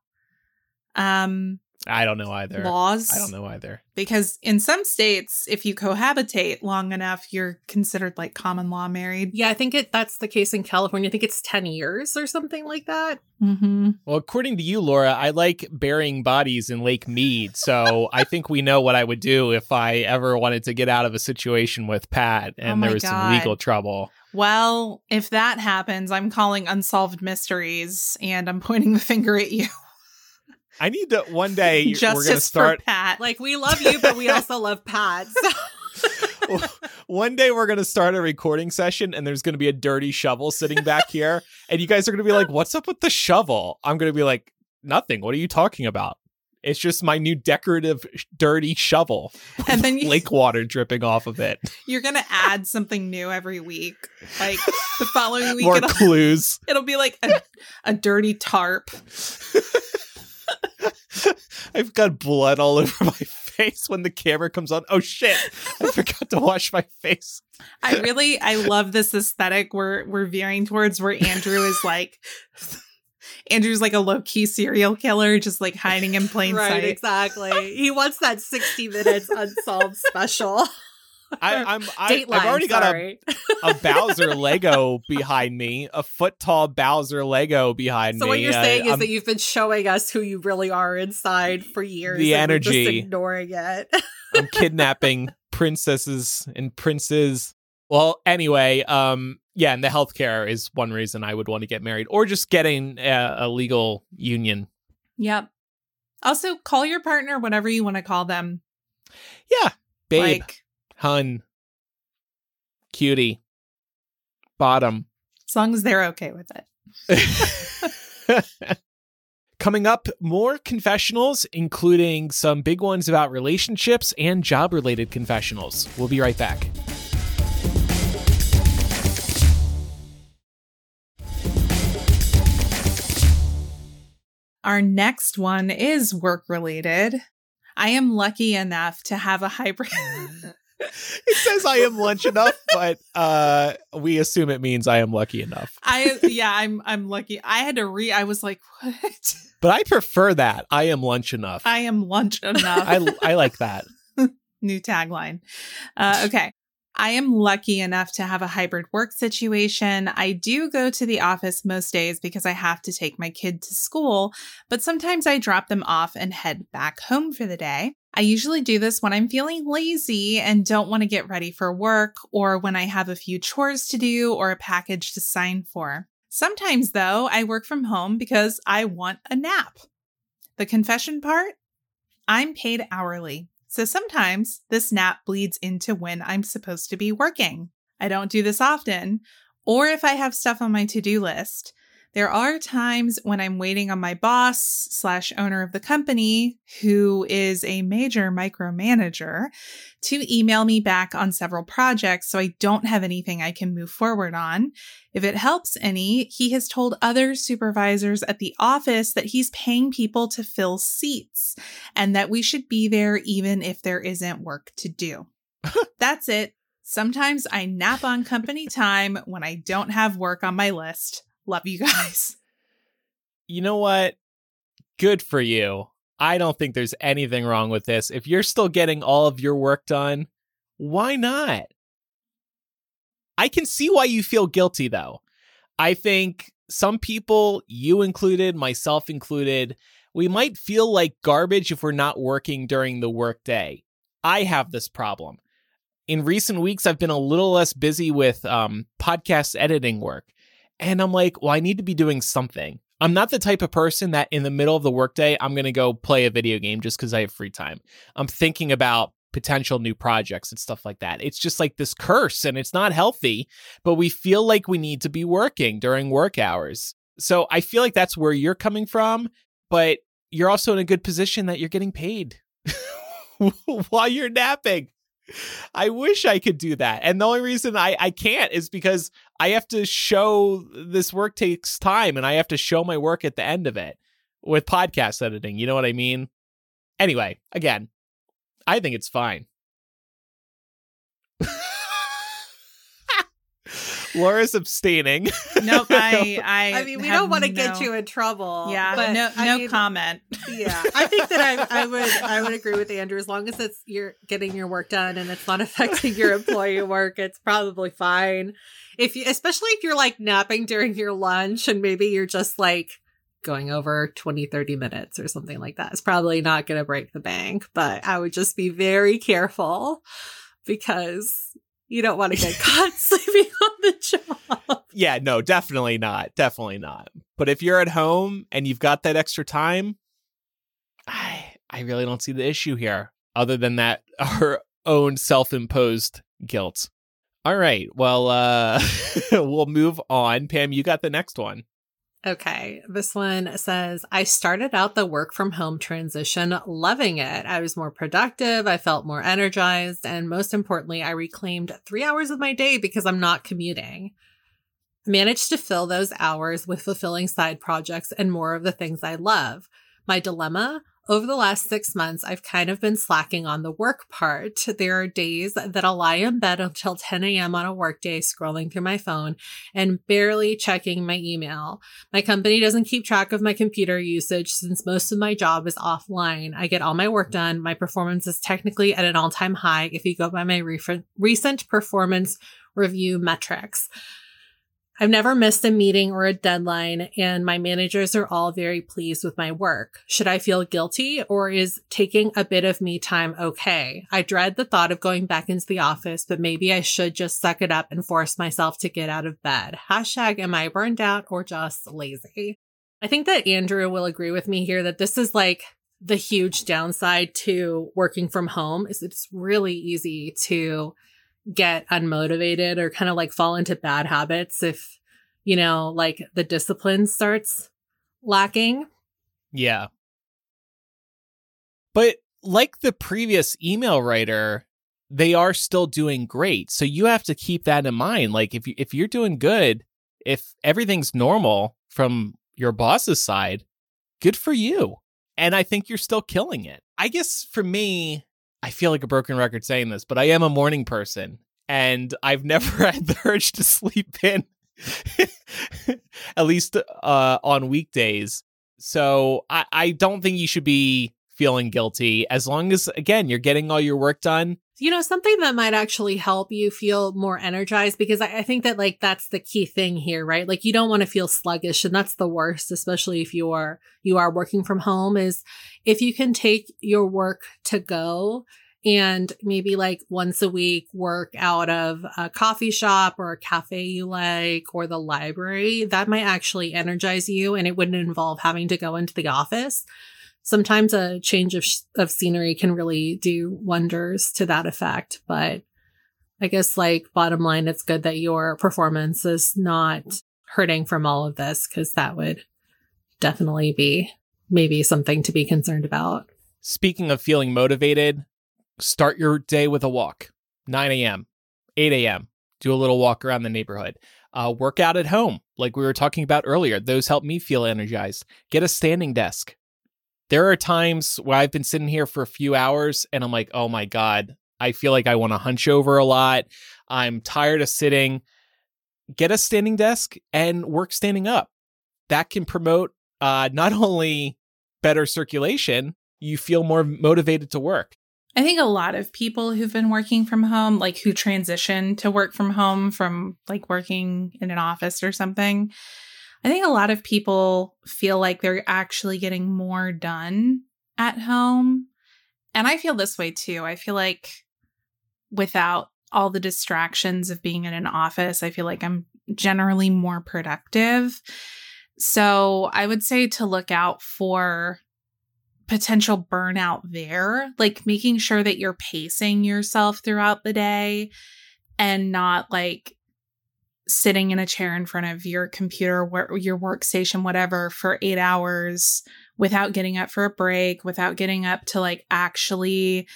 um I don't know either. laws. I don't know either. Because in some states, if you cohabitate long enough, you're considered like common law married. Yeah, I think it that's the case in California. I think it's 10 years or something like that. Mm-hmm. Well, according to you, Laura, I like burying bodies in Lake Mead. So I think we know what I would do if I ever wanted to get out of a situation with Pat and Oh there was some legal trouble. Well, if that happens, I'm calling unsolved mysteries and I'm pointing the finger at you. I need to one day we're going to start Pat. Like we love you, but we also love Pat. So. one day we're going to start a recording session and there's going to be a dirty shovel sitting back here and you guys are going to be like what's up with the shovel i'm going to be like nothing what are you talking about it's just my new decorative dirty shovel And then you- lake water dripping off of it You're gonna add something new every week. Like the following week, more it'll, clues it'll be like a, a dirty tarp. i've got blood all over my face when the camera comes on oh shit i forgot to wash my face I really, I love this aesthetic we're we're veering towards, where Andrew is like, Andrew's like a low key serial killer, just like hiding in plain right, sight. exactly. He wants that 60 minutes unsolved special. I, i'm I, i've already got a a Bowser Lego behind me, a foot tall Bowser Lego behind So me. So what you're saying is I'm- that you've been showing us who you really are inside for years. The and we're just energy. ignoring it. I'm kidnapping princesses and princes. Well, anyway, um, yeah, and the healthcare is one reason I would want to get married, or just getting a, a legal union. Yep. Also, call your partner whatever you want to call them. Yeah, babe, Like, hun, cutie, bottom. as long as they're okay with it. Coming up, more confessionals, including some big ones about relationships and job related confessionals. We'll be right back. Our next one is work related. I am lucky enough to have a hybrid. It says I am lunch enough, but uh, we assume it means I am lucky enough. I yeah, I'm I'm lucky. I had to re I was like, what? But I prefer that. I am lunch enough. I am lunch enough. I, I like that. New tagline. Uh, okay. I am lucky enough to have a hybrid work situation. I do go to the office most days because I have to take my kid to school, but sometimes I drop them off and head back home for the day. I usually do this when I'm feeling lazy and don't want to get ready for work, or when I have a few chores to do or a package to sign for. Sometimes, though, I work from home because I want a nap. The confession part I'm paid hourly. So sometimes this nap bleeds into when I'm supposed to be working. I don't do this often, or if I have stuff on my to do list. There are times when I'm waiting on my boss slash owner of the company, who is a major micromanager, to email me back on several projects so I don't have anything I can move forward on. If it helps any, he has told other supervisors at the office that he's paying people to fill seats and that we should be there even if there isn't work to do. That's it. Sometimes I nap on company time when I don't have work on my list. Love you guys. You know what? Good for you. I don't think there's anything wrong with this. If you're still getting all of your work done, why not? I can see why you feel guilty though. I think some people, you included, myself included, we might feel like garbage if we're not working during the workday. I have this problem. In recent weeks, I've been a little less busy with um, podcast editing work. And I'm like, well, I need to be doing something. I'm not the type of person that in the middle of the workday, I'm going to go play a video game just because I have free time. I'm thinking about potential new projects and stuff like that. It's just like this curse and it's not healthy, but we feel like we need to be working during work hours. So I feel like that's where you're coming from, but you're also in a good position that you're getting paid while you're napping. I wish I could do that. And the only reason I, I can't is because I have to show this work takes time and I have to show my work at the end of it with podcast editing. You know what I mean? Anyway, again, I think it's fine. Laura's abstaining. Nope, I, I, I mean, we don't want to no, get you in trouble. Yeah, but no, no mean, comment. Yeah, I think that I, I would, I would agree with Andrew. As long as it's you're getting your work done and it's not affecting your employee work, it's probably fine. If you, especially if you're like napping during your lunch and maybe you're just like going over 20 30 minutes or something like that it's probably not going to break the bank but i would just be very careful because you don't want to get caught sleeping on the job. Yeah, no, definitely not. Definitely not. But if you're at home and you've got that extra time, I I really don't see the issue here other than that our own self-imposed guilt. All right. Well, uh we'll move on. Pam, you got the next one. Okay, this one says I started out the work from home transition loving it. I was more productive, I felt more energized, and most importantly, I reclaimed three hours of my day because I'm not commuting. I managed to fill those hours with fulfilling side projects and more of the things I love. My dilemma over the last six months, I've kind of been slacking on the work part. There are days that I'll lie in bed until 10 a.m. on a workday, scrolling through my phone and barely checking my email. My company doesn't keep track of my computer usage since most of my job is offline. I get all my work done. My performance is technically at an all time high if you go by my re- recent performance review metrics. I've never missed a meeting or a deadline, and my managers are all very pleased with my work. Should I feel guilty, or is taking a bit of me time okay? I dread the thought of going back into the office, but maybe I should just suck it up and force myself to get out of bed. Hashtag, am I burned out or just lazy? I think that Andrew will agree with me here that this is like the huge downside to working from home is it's really easy to get unmotivated or kind of like fall into bad habits if, you know, like the discipline starts lacking. Yeah. But like the previous email writer, they are still doing great. So you have to keep that in mind. Like if you if you're doing good, if everything's normal from your boss's side, good for you. And I think you're still killing it. I guess for me, I feel like a broken record saying this, but I am a morning person and I've never had the urge to sleep in, at least uh, on weekdays. So I, I don't think you should be feeling guilty as long as, again, you're getting all your work done. You know, something that might actually help you feel more energized because I, I think that, like, that's the key thing here, right? Like, you don't want to feel sluggish, and that's the worst, especially if you are you are working from home. Is if you can take your work to go and maybe like once a week work out of a coffee shop or a cafe you like or the library, that might actually energize you and it wouldn't involve having to go into the office. Sometimes a change of, of scenery can really do wonders to that effect. But I guess, like, bottom line, it's good that your performance is not hurting from all of this because that would definitely be maybe something to be concerned about. Speaking of feeling motivated, start your day with a walk 9 a.m., 8 a.m., do a little walk around the neighborhood. Uh, work out at home, like we were talking about earlier. Those help me feel energized. Get a standing desk. There are times where I've been sitting here for a few hours and I'm like, oh my God, I feel like I want to hunch over a lot. I'm tired of sitting. Get a standing desk and work standing up. That can promote uh, not only better circulation, you feel more motivated to work. I think a lot of people who've been working from home, like who transition to work from home from like working in an office or something, I think a lot of people feel like they're actually getting more done at home. And I feel this way too. I feel like without all the distractions of being in an office, I feel like I'm generally more productive. So I would say to look out for potential burnout there, like making sure that you're pacing yourself throughout the day and not like sitting in a chair in front of your computer, your workstation, whatever, for eight hours without getting up for a break, without getting up to like actually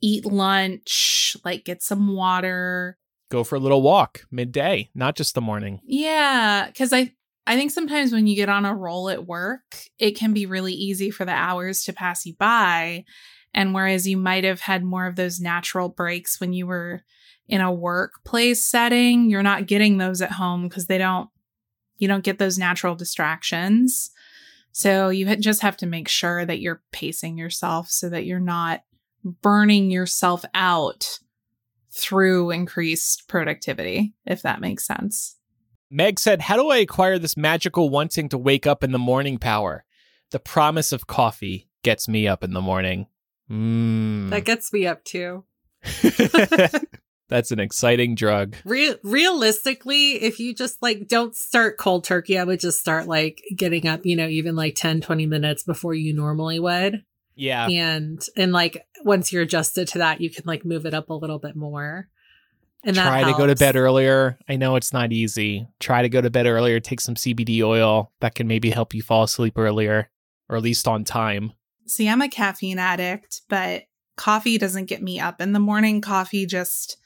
eat lunch, like get some water. Go for a little walk midday, not just the morning. Yeah, cuz I I think sometimes when you get on a roll at work, it can be really easy for the hours to pass you by. And whereas you might have had more of those natural breaks when you were in a workplace setting, you're not getting those at home because they don't, you don't get those natural distractions. So you just have to make sure that you're pacing yourself so that you're not burning yourself out through increased productivity, if that makes sense. Meg said, How do I acquire this magical wanting to wake up in the morning power? The promise of coffee gets me up in the morning. Mm. That gets me up too. That's an exciting drug. Re- realistically, if you just like don't start cold turkey, I would just start like getting up, you know, even like 10, 20 minutes before you normally would. Yeah. And and like once you're adjusted to that, you can like move it up a little bit more. And try to go to bed earlier. I know it's not easy. Try to go to bed earlier. Take some CBD oil that can maybe help you fall asleep earlier, or at least on time. See, I'm a caffeine addict, but coffee doesn't get me up in the morning. Coffee just,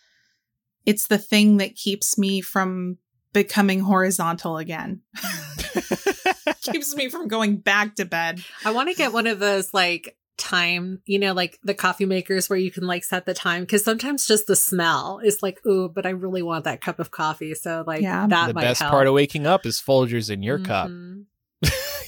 it's the thing that keeps me from becoming horizontal again. keeps me from going back to bed. I want to get one of those like time, you know, like the coffee makers where you can like set the time because sometimes just the smell is like, ooh, but I really want that cup of coffee. So like yeah. that the might best help. part of waking up is Folgers in your mm-hmm. cup.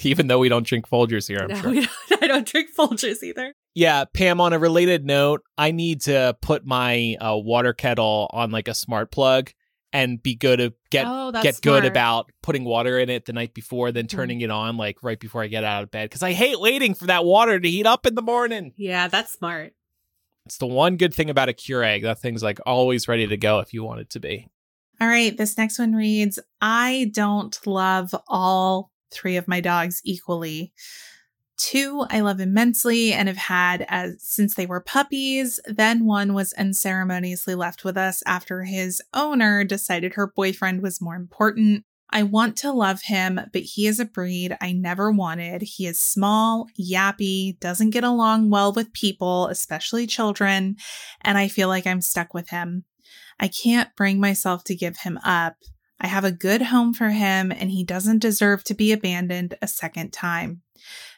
Even though we don't drink Folgers here, I'm no, sure. Don't, I don't drink Folgers either. Yeah, Pam, on a related note, I need to put my uh, water kettle on like a smart plug and be good to get oh, get smart. good about putting water in it the night before, then mm-hmm. turning mm. it on like right before I get out of bed because I hate waiting for that water to heat up in the morning. Yeah, that's smart. It's the one good thing about a Keurig. That thing's like always ready to go if you want it to be. All right, this next one reads I don't love all three of my dogs equally. Two I love immensely and have had as since they were puppies. Then one was unceremoniously left with us after his owner decided her boyfriend was more important. I want to love him, but he is a breed I never wanted. He is small, yappy, doesn't get along well with people, especially children, and I feel like I'm stuck with him. I can't bring myself to give him up. I have a good home for him, and he doesn't deserve to be abandoned a second time.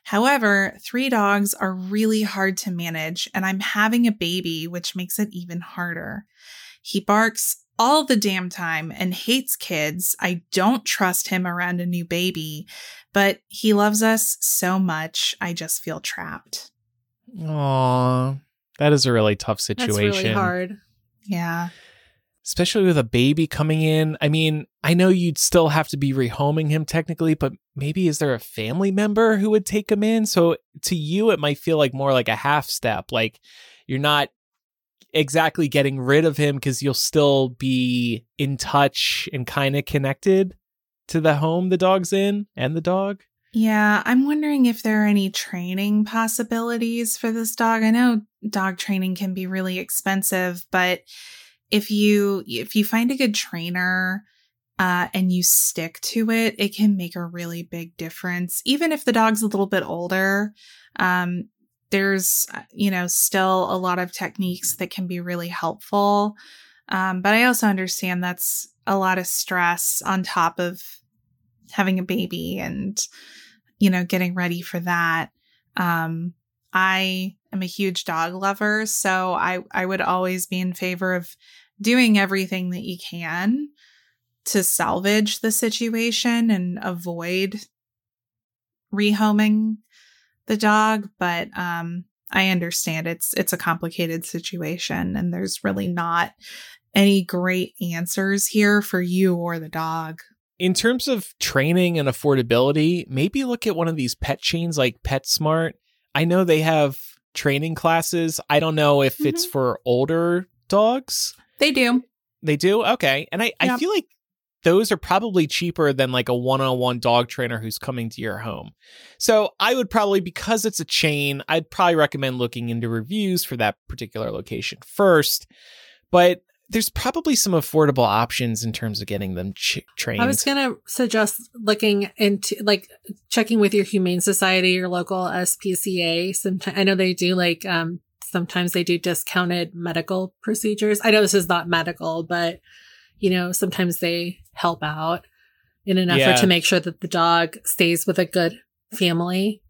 However, three dogs are really hard to manage, and I'm having a baby, which makes it even harder. He barks all the damn time and hates kids. I don't trust him around a new baby, but he loves us so much. I just feel trapped. Aww, that is a really tough situation. That's really hard. Yeah especially with a baby coming in. I mean, I know you'd still have to be rehoming him technically, but maybe is there a family member who would take him in? So to you, it might feel like more like a half step. Like you're not exactly getting rid of him because you'll still be in touch and kind of connected to the home the dog's in and the dog. Yeah, I'm wondering if there are any training possibilities for this dog. I know dog training can be really expensive, but if you if you find a good trainer uh, and you stick to it, it can make a really big difference. Even if the dog's a little bit older, um, there's, uh, you know, still a lot of techniques that can be really helpful. Um, but I also understand that's a lot of stress on top of having a baby and, you know, getting ready for that. Um, I am a huge dog lover, so I, I would always be in favor of doing everything that you can to salvage the situation and avoid rehoming the dog but um i understand it's it's a complicated situation and there's really not any great answers here for you or the dog. In terms of training and affordability maybe look at one of these pet chains like petsmart i know they have training classes i don't know if mm-hmm. it's for older dogs they do they do okay and i i feel like those are probably cheaper than like a one-on-one dog trainer who's coming to your home. So I would probably because it's a chain, I'd probably recommend looking into reviews for that particular location first. But there's probably some affordable options in terms of getting them ch- trained. I was going to suggest looking into like checking with your humane society, your local SPCA. Sometimes I know they do like um sometimes they do discounted medical procedures. I know this is not medical, but you know, sometimes they help out in an effort yeah. to make sure that the dog stays with a good family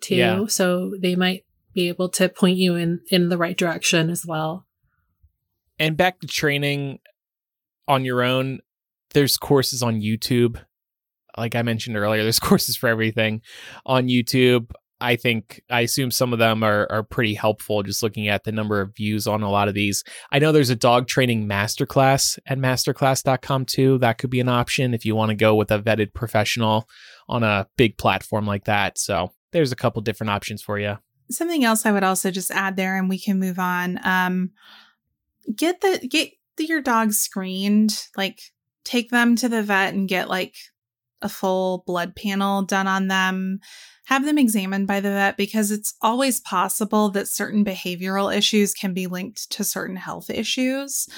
too. Yeah. So they might be able to point you in in the right direction as well. And back to training on your own, there's courses on YouTube. Like I mentioned earlier, there's courses for everything on YouTube. I think I assume some of them are are pretty helpful just looking at the number of views on a lot of these. I know there's a dog training masterclass at masterclass.com too. That could be an option if you want to go with a vetted professional on a big platform like that. So there's a couple different options for you. Something else I would also just add there and we can move on. Um get the get your dog screened, like take them to the vet and get like a full blood panel done on them have them examined by the vet because it's always possible that certain behavioral issues can be linked to certain health issues.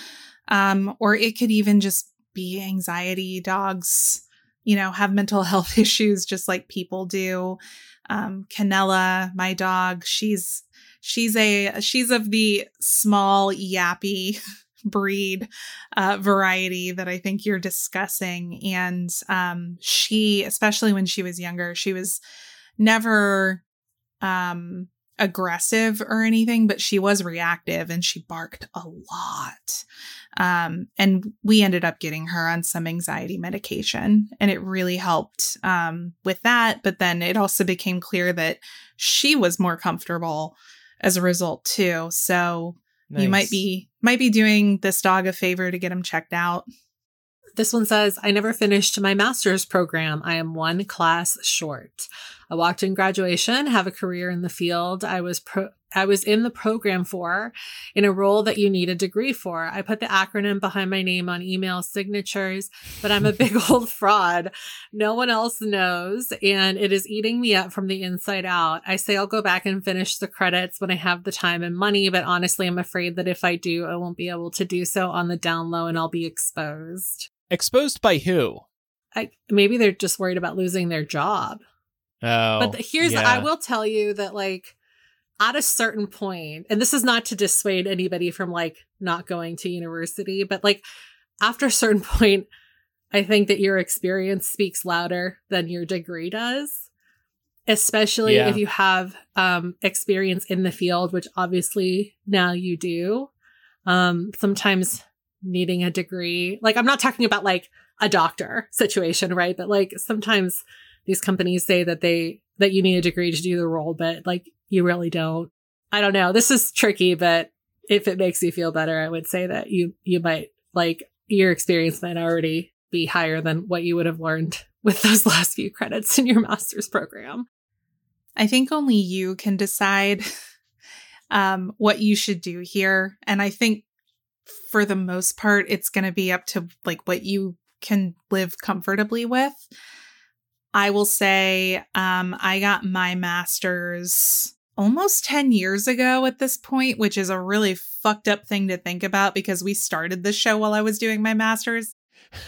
Um, or it could even just be anxiety. Dogs, you know, have mental health issues just like people do. Um, Canella, my dog, she's she's a she's of the small yappy breed uh, variety that I think you're discussing. And um, she, especially when she was younger, she was never um aggressive or anything, but she was reactive and she barked a lot. Um, and we ended up getting her on some anxiety medication, and it really helped um, with that. But then it also became clear that she was more comfortable as a result too. So nice. you might be might be doing this dog a favor to get him checked out. This one says, I never finished my master's program. I am one class short. I walked in graduation, have a career in the field I was pro- I was in the program for in a role that you need a degree for. I put the acronym behind my name on email signatures, but I'm a big old fraud. No one else knows, and it is eating me up from the inside out. I say I'll go back and finish the credits when I have the time and money, but honestly, I'm afraid that if I do, I won't be able to do so on the down low and I'll be exposed. Exposed by who? I, maybe they're just worried about losing their job. Oh, but the, here's yeah. I will tell you that like at a certain point, and this is not to dissuade anybody from like not going to university, but like after a certain point, I think that your experience speaks louder than your degree does. Especially yeah. if you have um, experience in the field, which obviously now you do. Um, sometimes needing a degree, like I'm not talking about like a doctor situation, right? But like sometimes these companies say that they that you need a degree to do the role, but like you really don't. I don't know. This is tricky, but if it makes you feel better, I would say that you you might like your experience might already be higher than what you would have learned with those last few credits in your master's program. I think only you can decide um, what you should do here. And I think for the most part, it's going to be up to like what you can live comfortably with. I will say um, I got my master's almost 10 years ago at this point, which is a really fucked up thing to think about because we started the show while I was doing my master's.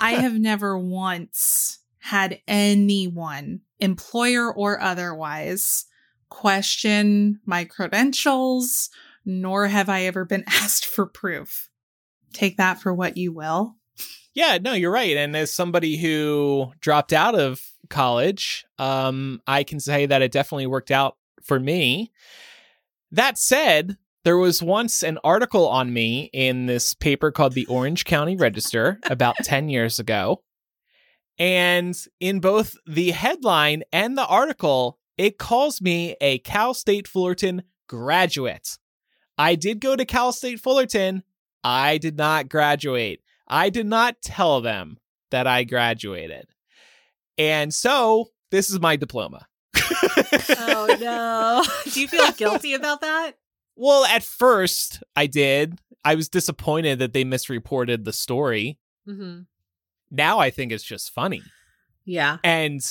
I have never once had anyone, employer or otherwise, question my credentials, nor have I ever been asked for proof. Take that for what you will. Yeah, no, you're right. And as somebody who dropped out of college, um, I can say that it definitely worked out for me. That said, there was once an article on me in this paper called the Orange County Register about 10 years ago. And in both the headline and the article, it calls me a Cal State Fullerton graduate. I did go to Cal State Fullerton. I did not graduate. I did not tell them that I graduated. And so this is my diploma. oh no. Do you feel guilty about that? Well, at first I did. I was disappointed that they misreported the story. Mm-hmm. Now I think it's just funny. Yeah. And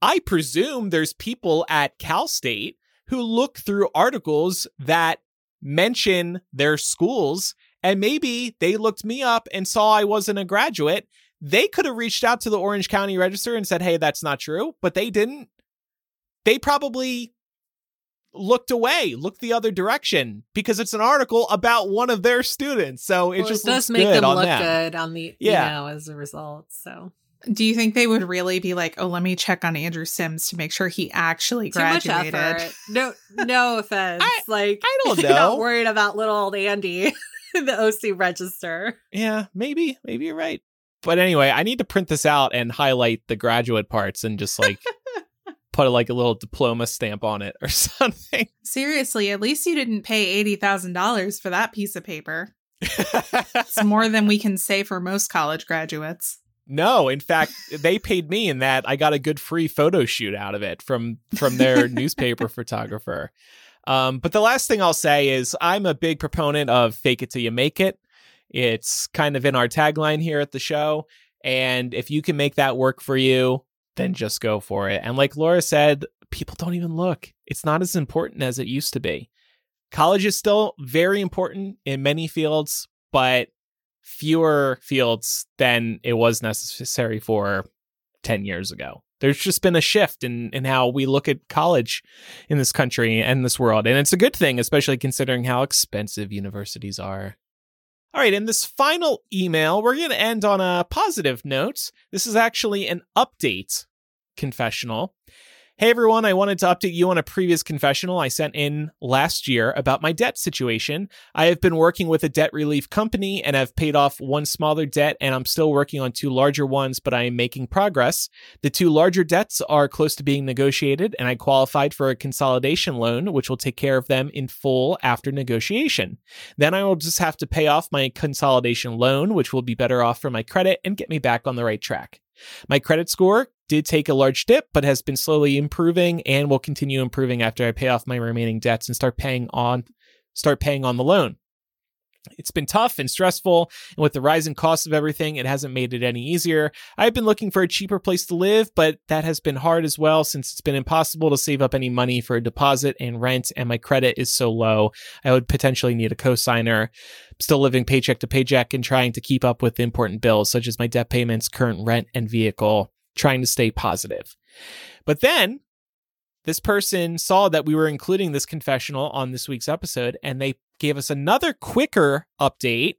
I presume there's people at Cal State who look through articles that mention their schools and maybe they looked me up and saw I wasn't a graduate. They could have reached out to the Orange County Register and said, hey, that's not true, but they didn't. They probably looked away, looked the other direction because it's an article about one of their students. So it well, just it does make them look them. good on the yeah. you know as a result. So do you think they would really be like, oh, let me check on Andrew Sims to make sure he actually Too graduated? No, no offense. I, like I don't know. Not worried about little old Andy. the OC register. Yeah, maybe, maybe you're right. But anyway, I need to print this out and highlight the graduate parts and just like put a, like a little diploma stamp on it or something. Seriously, at least you didn't pay eighty thousand dollars for that piece of paper. it's more than we can say for most college graduates. No, in fact, they paid me in that I got a good free photo shoot out of it from from their newspaper photographer. Um, but the last thing I'll say is I'm a big proponent of fake it till you make it. It's kind of in our tagline here at the show. And if you can make that work for you, then just go for it. And like Laura said, people don't even look. It's not as important as it used to be. College is still very important in many fields, but fewer fields than it was necessary for 10 years ago there's just been a shift in in how we look at college in this country and this world and it's a good thing especially considering how expensive universities are all right in this final email we're going to end on a positive note. This is actually an update confessional Hey everyone, I wanted to update you on a previous confessional I sent in last year about my debt situation. I have been working with a debt relief company and have paid off one smaller debt, and I'm still working on two larger ones, but I am making progress. The two larger debts are close to being negotiated, and I qualified for a consolidation loan, which will take care of them in full after negotiation. Then I will just have to pay off my consolidation loan, which will be better off for my credit and get me back on the right track. My credit score did take a large dip, but has been slowly improving and will continue improving after I pay off my remaining debts and start paying on start paying on the loan. It's been tough and stressful, and with the rising cost of everything, it hasn't made it any easier. I've been looking for a cheaper place to live, but that has been hard as well since it's been impossible to save up any money for a deposit and rent, and my credit is so low. I would potentially need a cosigner. still living paycheck to paycheck and trying to keep up with important bills such as my debt payments, current rent, and vehicle, trying to stay positive. But then this person saw that we were including this confessional on this week's episode and they gave us another quicker update.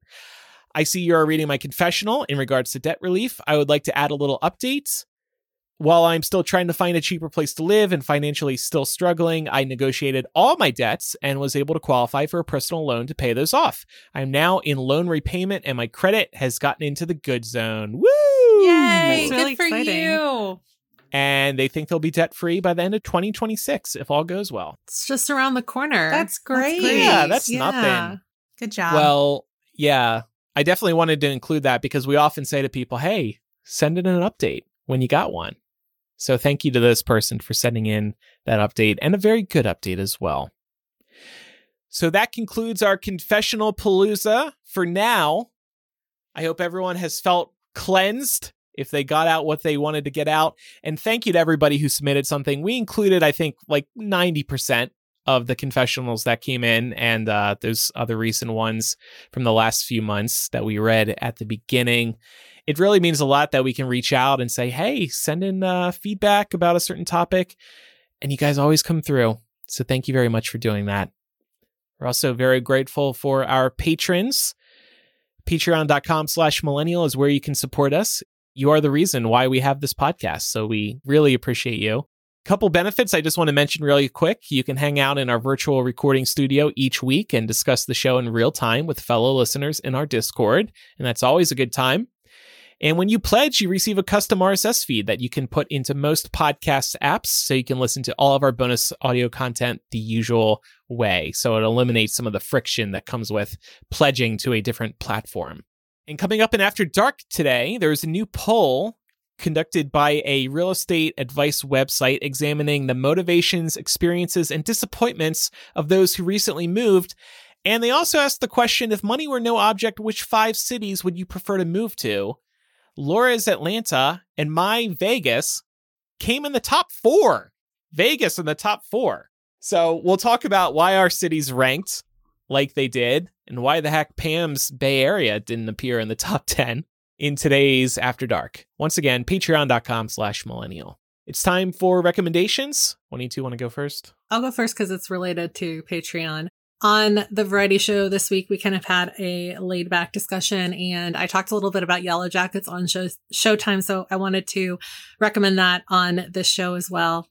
I see you are reading my confessional in regards to debt relief. I would like to add a little update. While I'm still trying to find a cheaper place to live and financially still struggling, I negotiated all my debts and was able to qualify for a personal loan to pay those off. I'm now in loan repayment and my credit has gotten into the good zone. Woo! Yay! That's really good for exciting. you and they think they'll be debt free by the end of 2026 if all goes well. It's just around the corner. That's great. That's great. Yeah, that's yeah. nothing. Good job. Well, yeah, I definitely wanted to include that because we often say to people, hey, send in an update when you got one. So thank you to this person for sending in that update and a very good update as well. So that concludes our confessional palooza for now. I hope everyone has felt cleansed if they got out what they wanted to get out. And thank you to everybody who submitted something. We included, I think, like 90% of the confessionals that came in, and uh, there's other recent ones from the last few months that we read at the beginning. It really means a lot that we can reach out and say, hey, send in uh, feedback about a certain topic. And you guys always come through. So thank you very much for doing that. We're also very grateful for our patrons. Patreon.com slash millennial is where you can support us. You are the reason why we have this podcast. So we really appreciate you. A couple benefits I just want to mention really quick. You can hang out in our virtual recording studio each week and discuss the show in real time with fellow listeners in our Discord. And that's always a good time. And when you pledge, you receive a custom RSS feed that you can put into most podcast apps so you can listen to all of our bonus audio content the usual way. So it eliminates some of the friction that comes with pledging to a different platform. And coming up in After Dark today, there's a new poll conducted by a real estate advice website examining the motivations, experiences, and disappointments of those who recently moved. And they also asked the question if money were no object, which five cities would you prefer to move to? Laura's Atlanta and my Vegas came in the top four. Vegas in the top four. So we'll talk about why our cities ranked like they did and why the heck Pam's Bay Area didn't appear in the top 10 in today's After Dark. Once again, patreon.com slash millennial. It's time for recommendations. One, you two want to go first? I'll go first because it's related to Patreon on the variety show this week, we kind of had a laid back discussion and I talked a little bit about Yellowjackets on show, Showtime. So I wanted to recommend that on this show as well.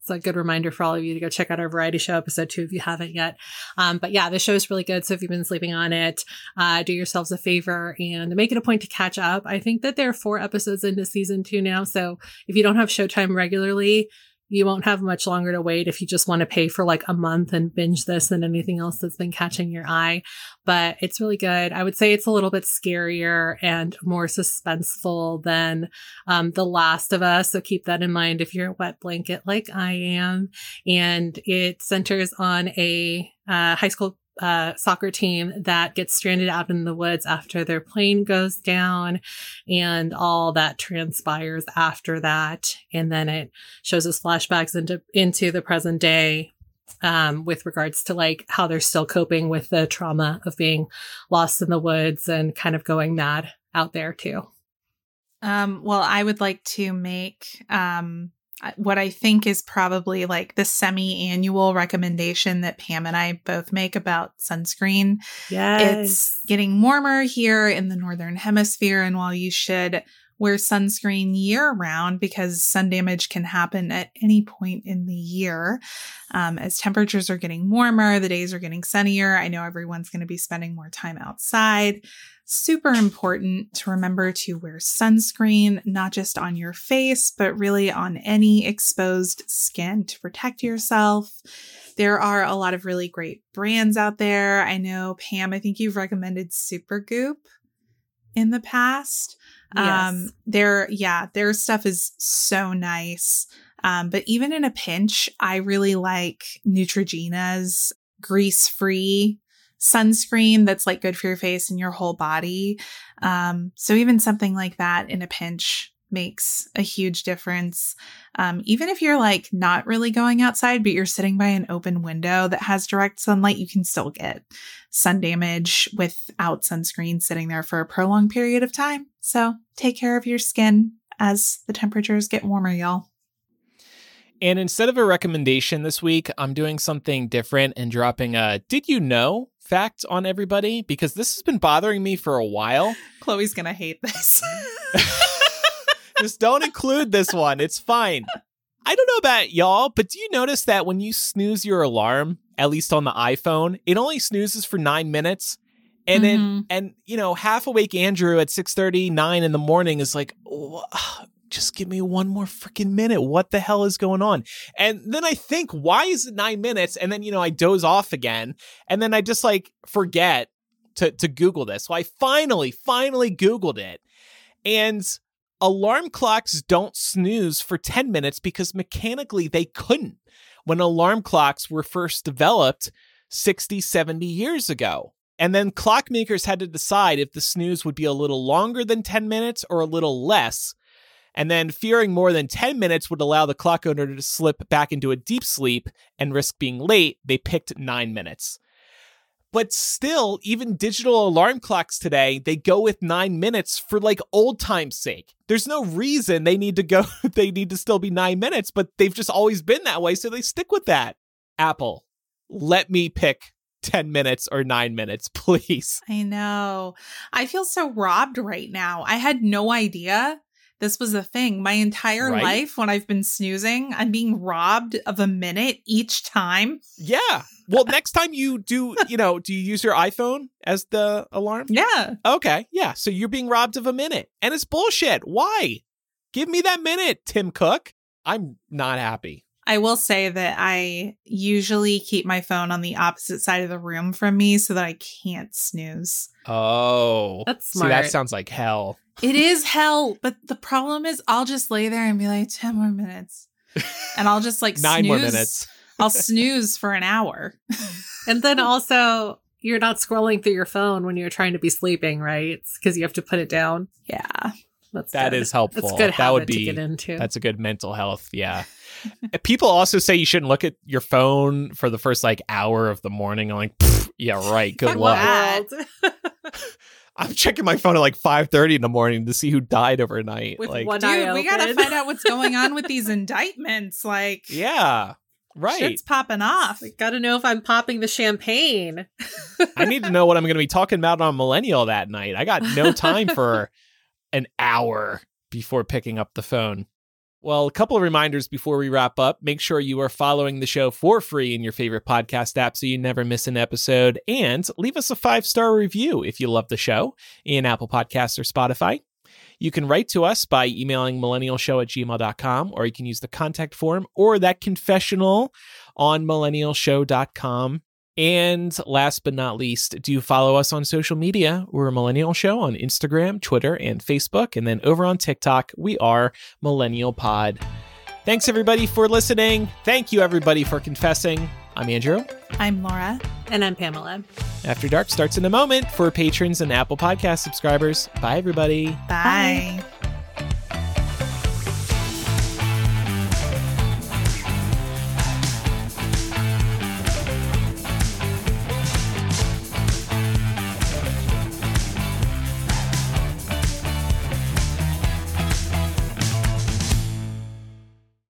It's a good reminder for all of you to go check out our variety show episode two if you haven't yet. Um, but yeah, the show is really good. So if you've been sleeping on it, uh, do yourselves a favor and make it a point to catch up. I think that there are four episodes into season two now. So if you don't have Showtime regularly, you won't have much longer to wait if you just want to pay for like a month and binge this than anything else that's been catching your eye. But it's really good. I would say it's a little bit scarier and more suspenseful than um, The Last of Us. So keep that in mind if you're a wet blanket like I am. And it centers on a uh, high school uh, soccer team that gets stranded out in the woods after their plane goes down and all that transpires after that. And then it shows us flashbacks into, into the present day um, with regards to like how they're still coping with the trauma of being lost in the woods and kind of going mad out there too. Um, well, I would like to make um, what I think is probably like the semi annual recommendation that Pam and I both make about sunscreen. Yes. It's getting warmer here in the Northern Hemisphere. And while you should wear sunscreen year round because sun damage can happen at any point in the year, um, as temperatures are getting warmer, the days are getting sunnier. I know everyone's going to be spending more time outside super important to remember to wear sunscreen, not just on your face, but really on any exposed skin to protect yourself. There are a lot of really great brands out there. I know, Pam, I think you've recommended Supergoop in the past. Yes. Um, their, yeah, their stuff is so nice. Um, but even in a pinch, I really like Neutrogena's grease free sunscreen that's like good for your face and your whole body. Um, so even something like that in a pinch makes a huge difference. Um, even if you're like not really going outside, but you're sitting by an open window that has direct sunlight, you can still get sun damage without sunscreen sitting there for a prolonged period of time. So take care of your skin as the temperatures get warmer, y'all. And instead of a recommendation this week, I'm doing something different and dropping a did you know fact on everybody because this has been bothering me for a while. Chloe's going to hate this. Just don't include this one. It's fine. I don't know about y'all, but do you notice that when you snooze your alarm, at least on the iPhone, it only snoozes for 9 minutes? And mm-hmm. then and you know, half awake Andrew at 6:39 in the morning is like, oh, just give me one more freaking minute. What the hell is going on? And then I think, why is it nine minutes? And then, you know, I doze off again. And then I just like forget to, to Google this. So I finally, finally Googled it. And alarm clocks don't snooze for 10 minutes because mechanically they couldn't when alarm clocks were first developed 60, 70 years ago. And then clockmakers had to decide if the snooze would be a little longer than 10 minutes or a little less and then fearing more than 10 minutes would allow the clock owner to slip back into a deep sleep and risk being late, they picked nine minutes. But still, even digital alarm clocks today, they go with nine minutes for like old time's sake. There's no reason they need to go, they need to still be nine minutes, but they've just always been that way. So they stick with that. Apple, let me pick 10 minutes or nine minutes, please. I know. I feel so robbed right now. I had no idea this was a thing. My entire Right? life, when I've been snoozing, I'm being robbed of a minute each time. Yeah. Well, next time you do, you know, do you use your iPhone as the alarm? Yeah. Okay. Yeah. So you're being robbed of a minute. And it's bullshit. Why? Give me that minute, Tim Cook. I'm not happy. I will say that I usually keep my phone on the opposite side of the room from me so that I can't snooze. Oh. That's See, that sounds like hell. It is hell, but the problem is I'll just lay there and be like 10 more minutes. And I'll just like Nine more minutes. I'll snooze for an hour. And then also, you're not scrolling through your phone when you're trying to be sleeping, right? Because you have to put it down. Yeah. That's That good. is helpful. That's good That habit would be- to get into. That's a good mental health. Yeah. People also say you shouldn't look at your phone for the first like hour of the morning. I'm like, yeah, right. Good luck. I'm checking my phone at like 5:30 in the morning to see who died overnight. With like, one Dude, we gotta find out what's going on with these indictments. Like, yeah, right. shit's popping off. I gotta know if I'm popping the champagne. I need to know what I'm going to be talking about on Millennial that night. I got no time for an hour before picking up the phone. Well, a couple of reminders before we wrap up. Make sure you are following the show for free in your favorite podcast app so you never miss an episode. And leave us a five star review if you love the show in Apple Podcasts or Spotify. You can write to us by emailing millennialshow at gmail.com, or you can use the contact form or that confessional on millennialshow.com. And last but not least, do follow us on social media. We're a Millennial Show on Instagram, Twitter, and Facebook. And then over on TikTok, we are Millennial Pod. Thanks everybody for listening. Thank you everybody for confessing. I'm Andrew. I'm Laura. And I'm Pamela. After Dark starts in a moment for patrons and Apple Podcast subscribers. Bye everybody. Bye.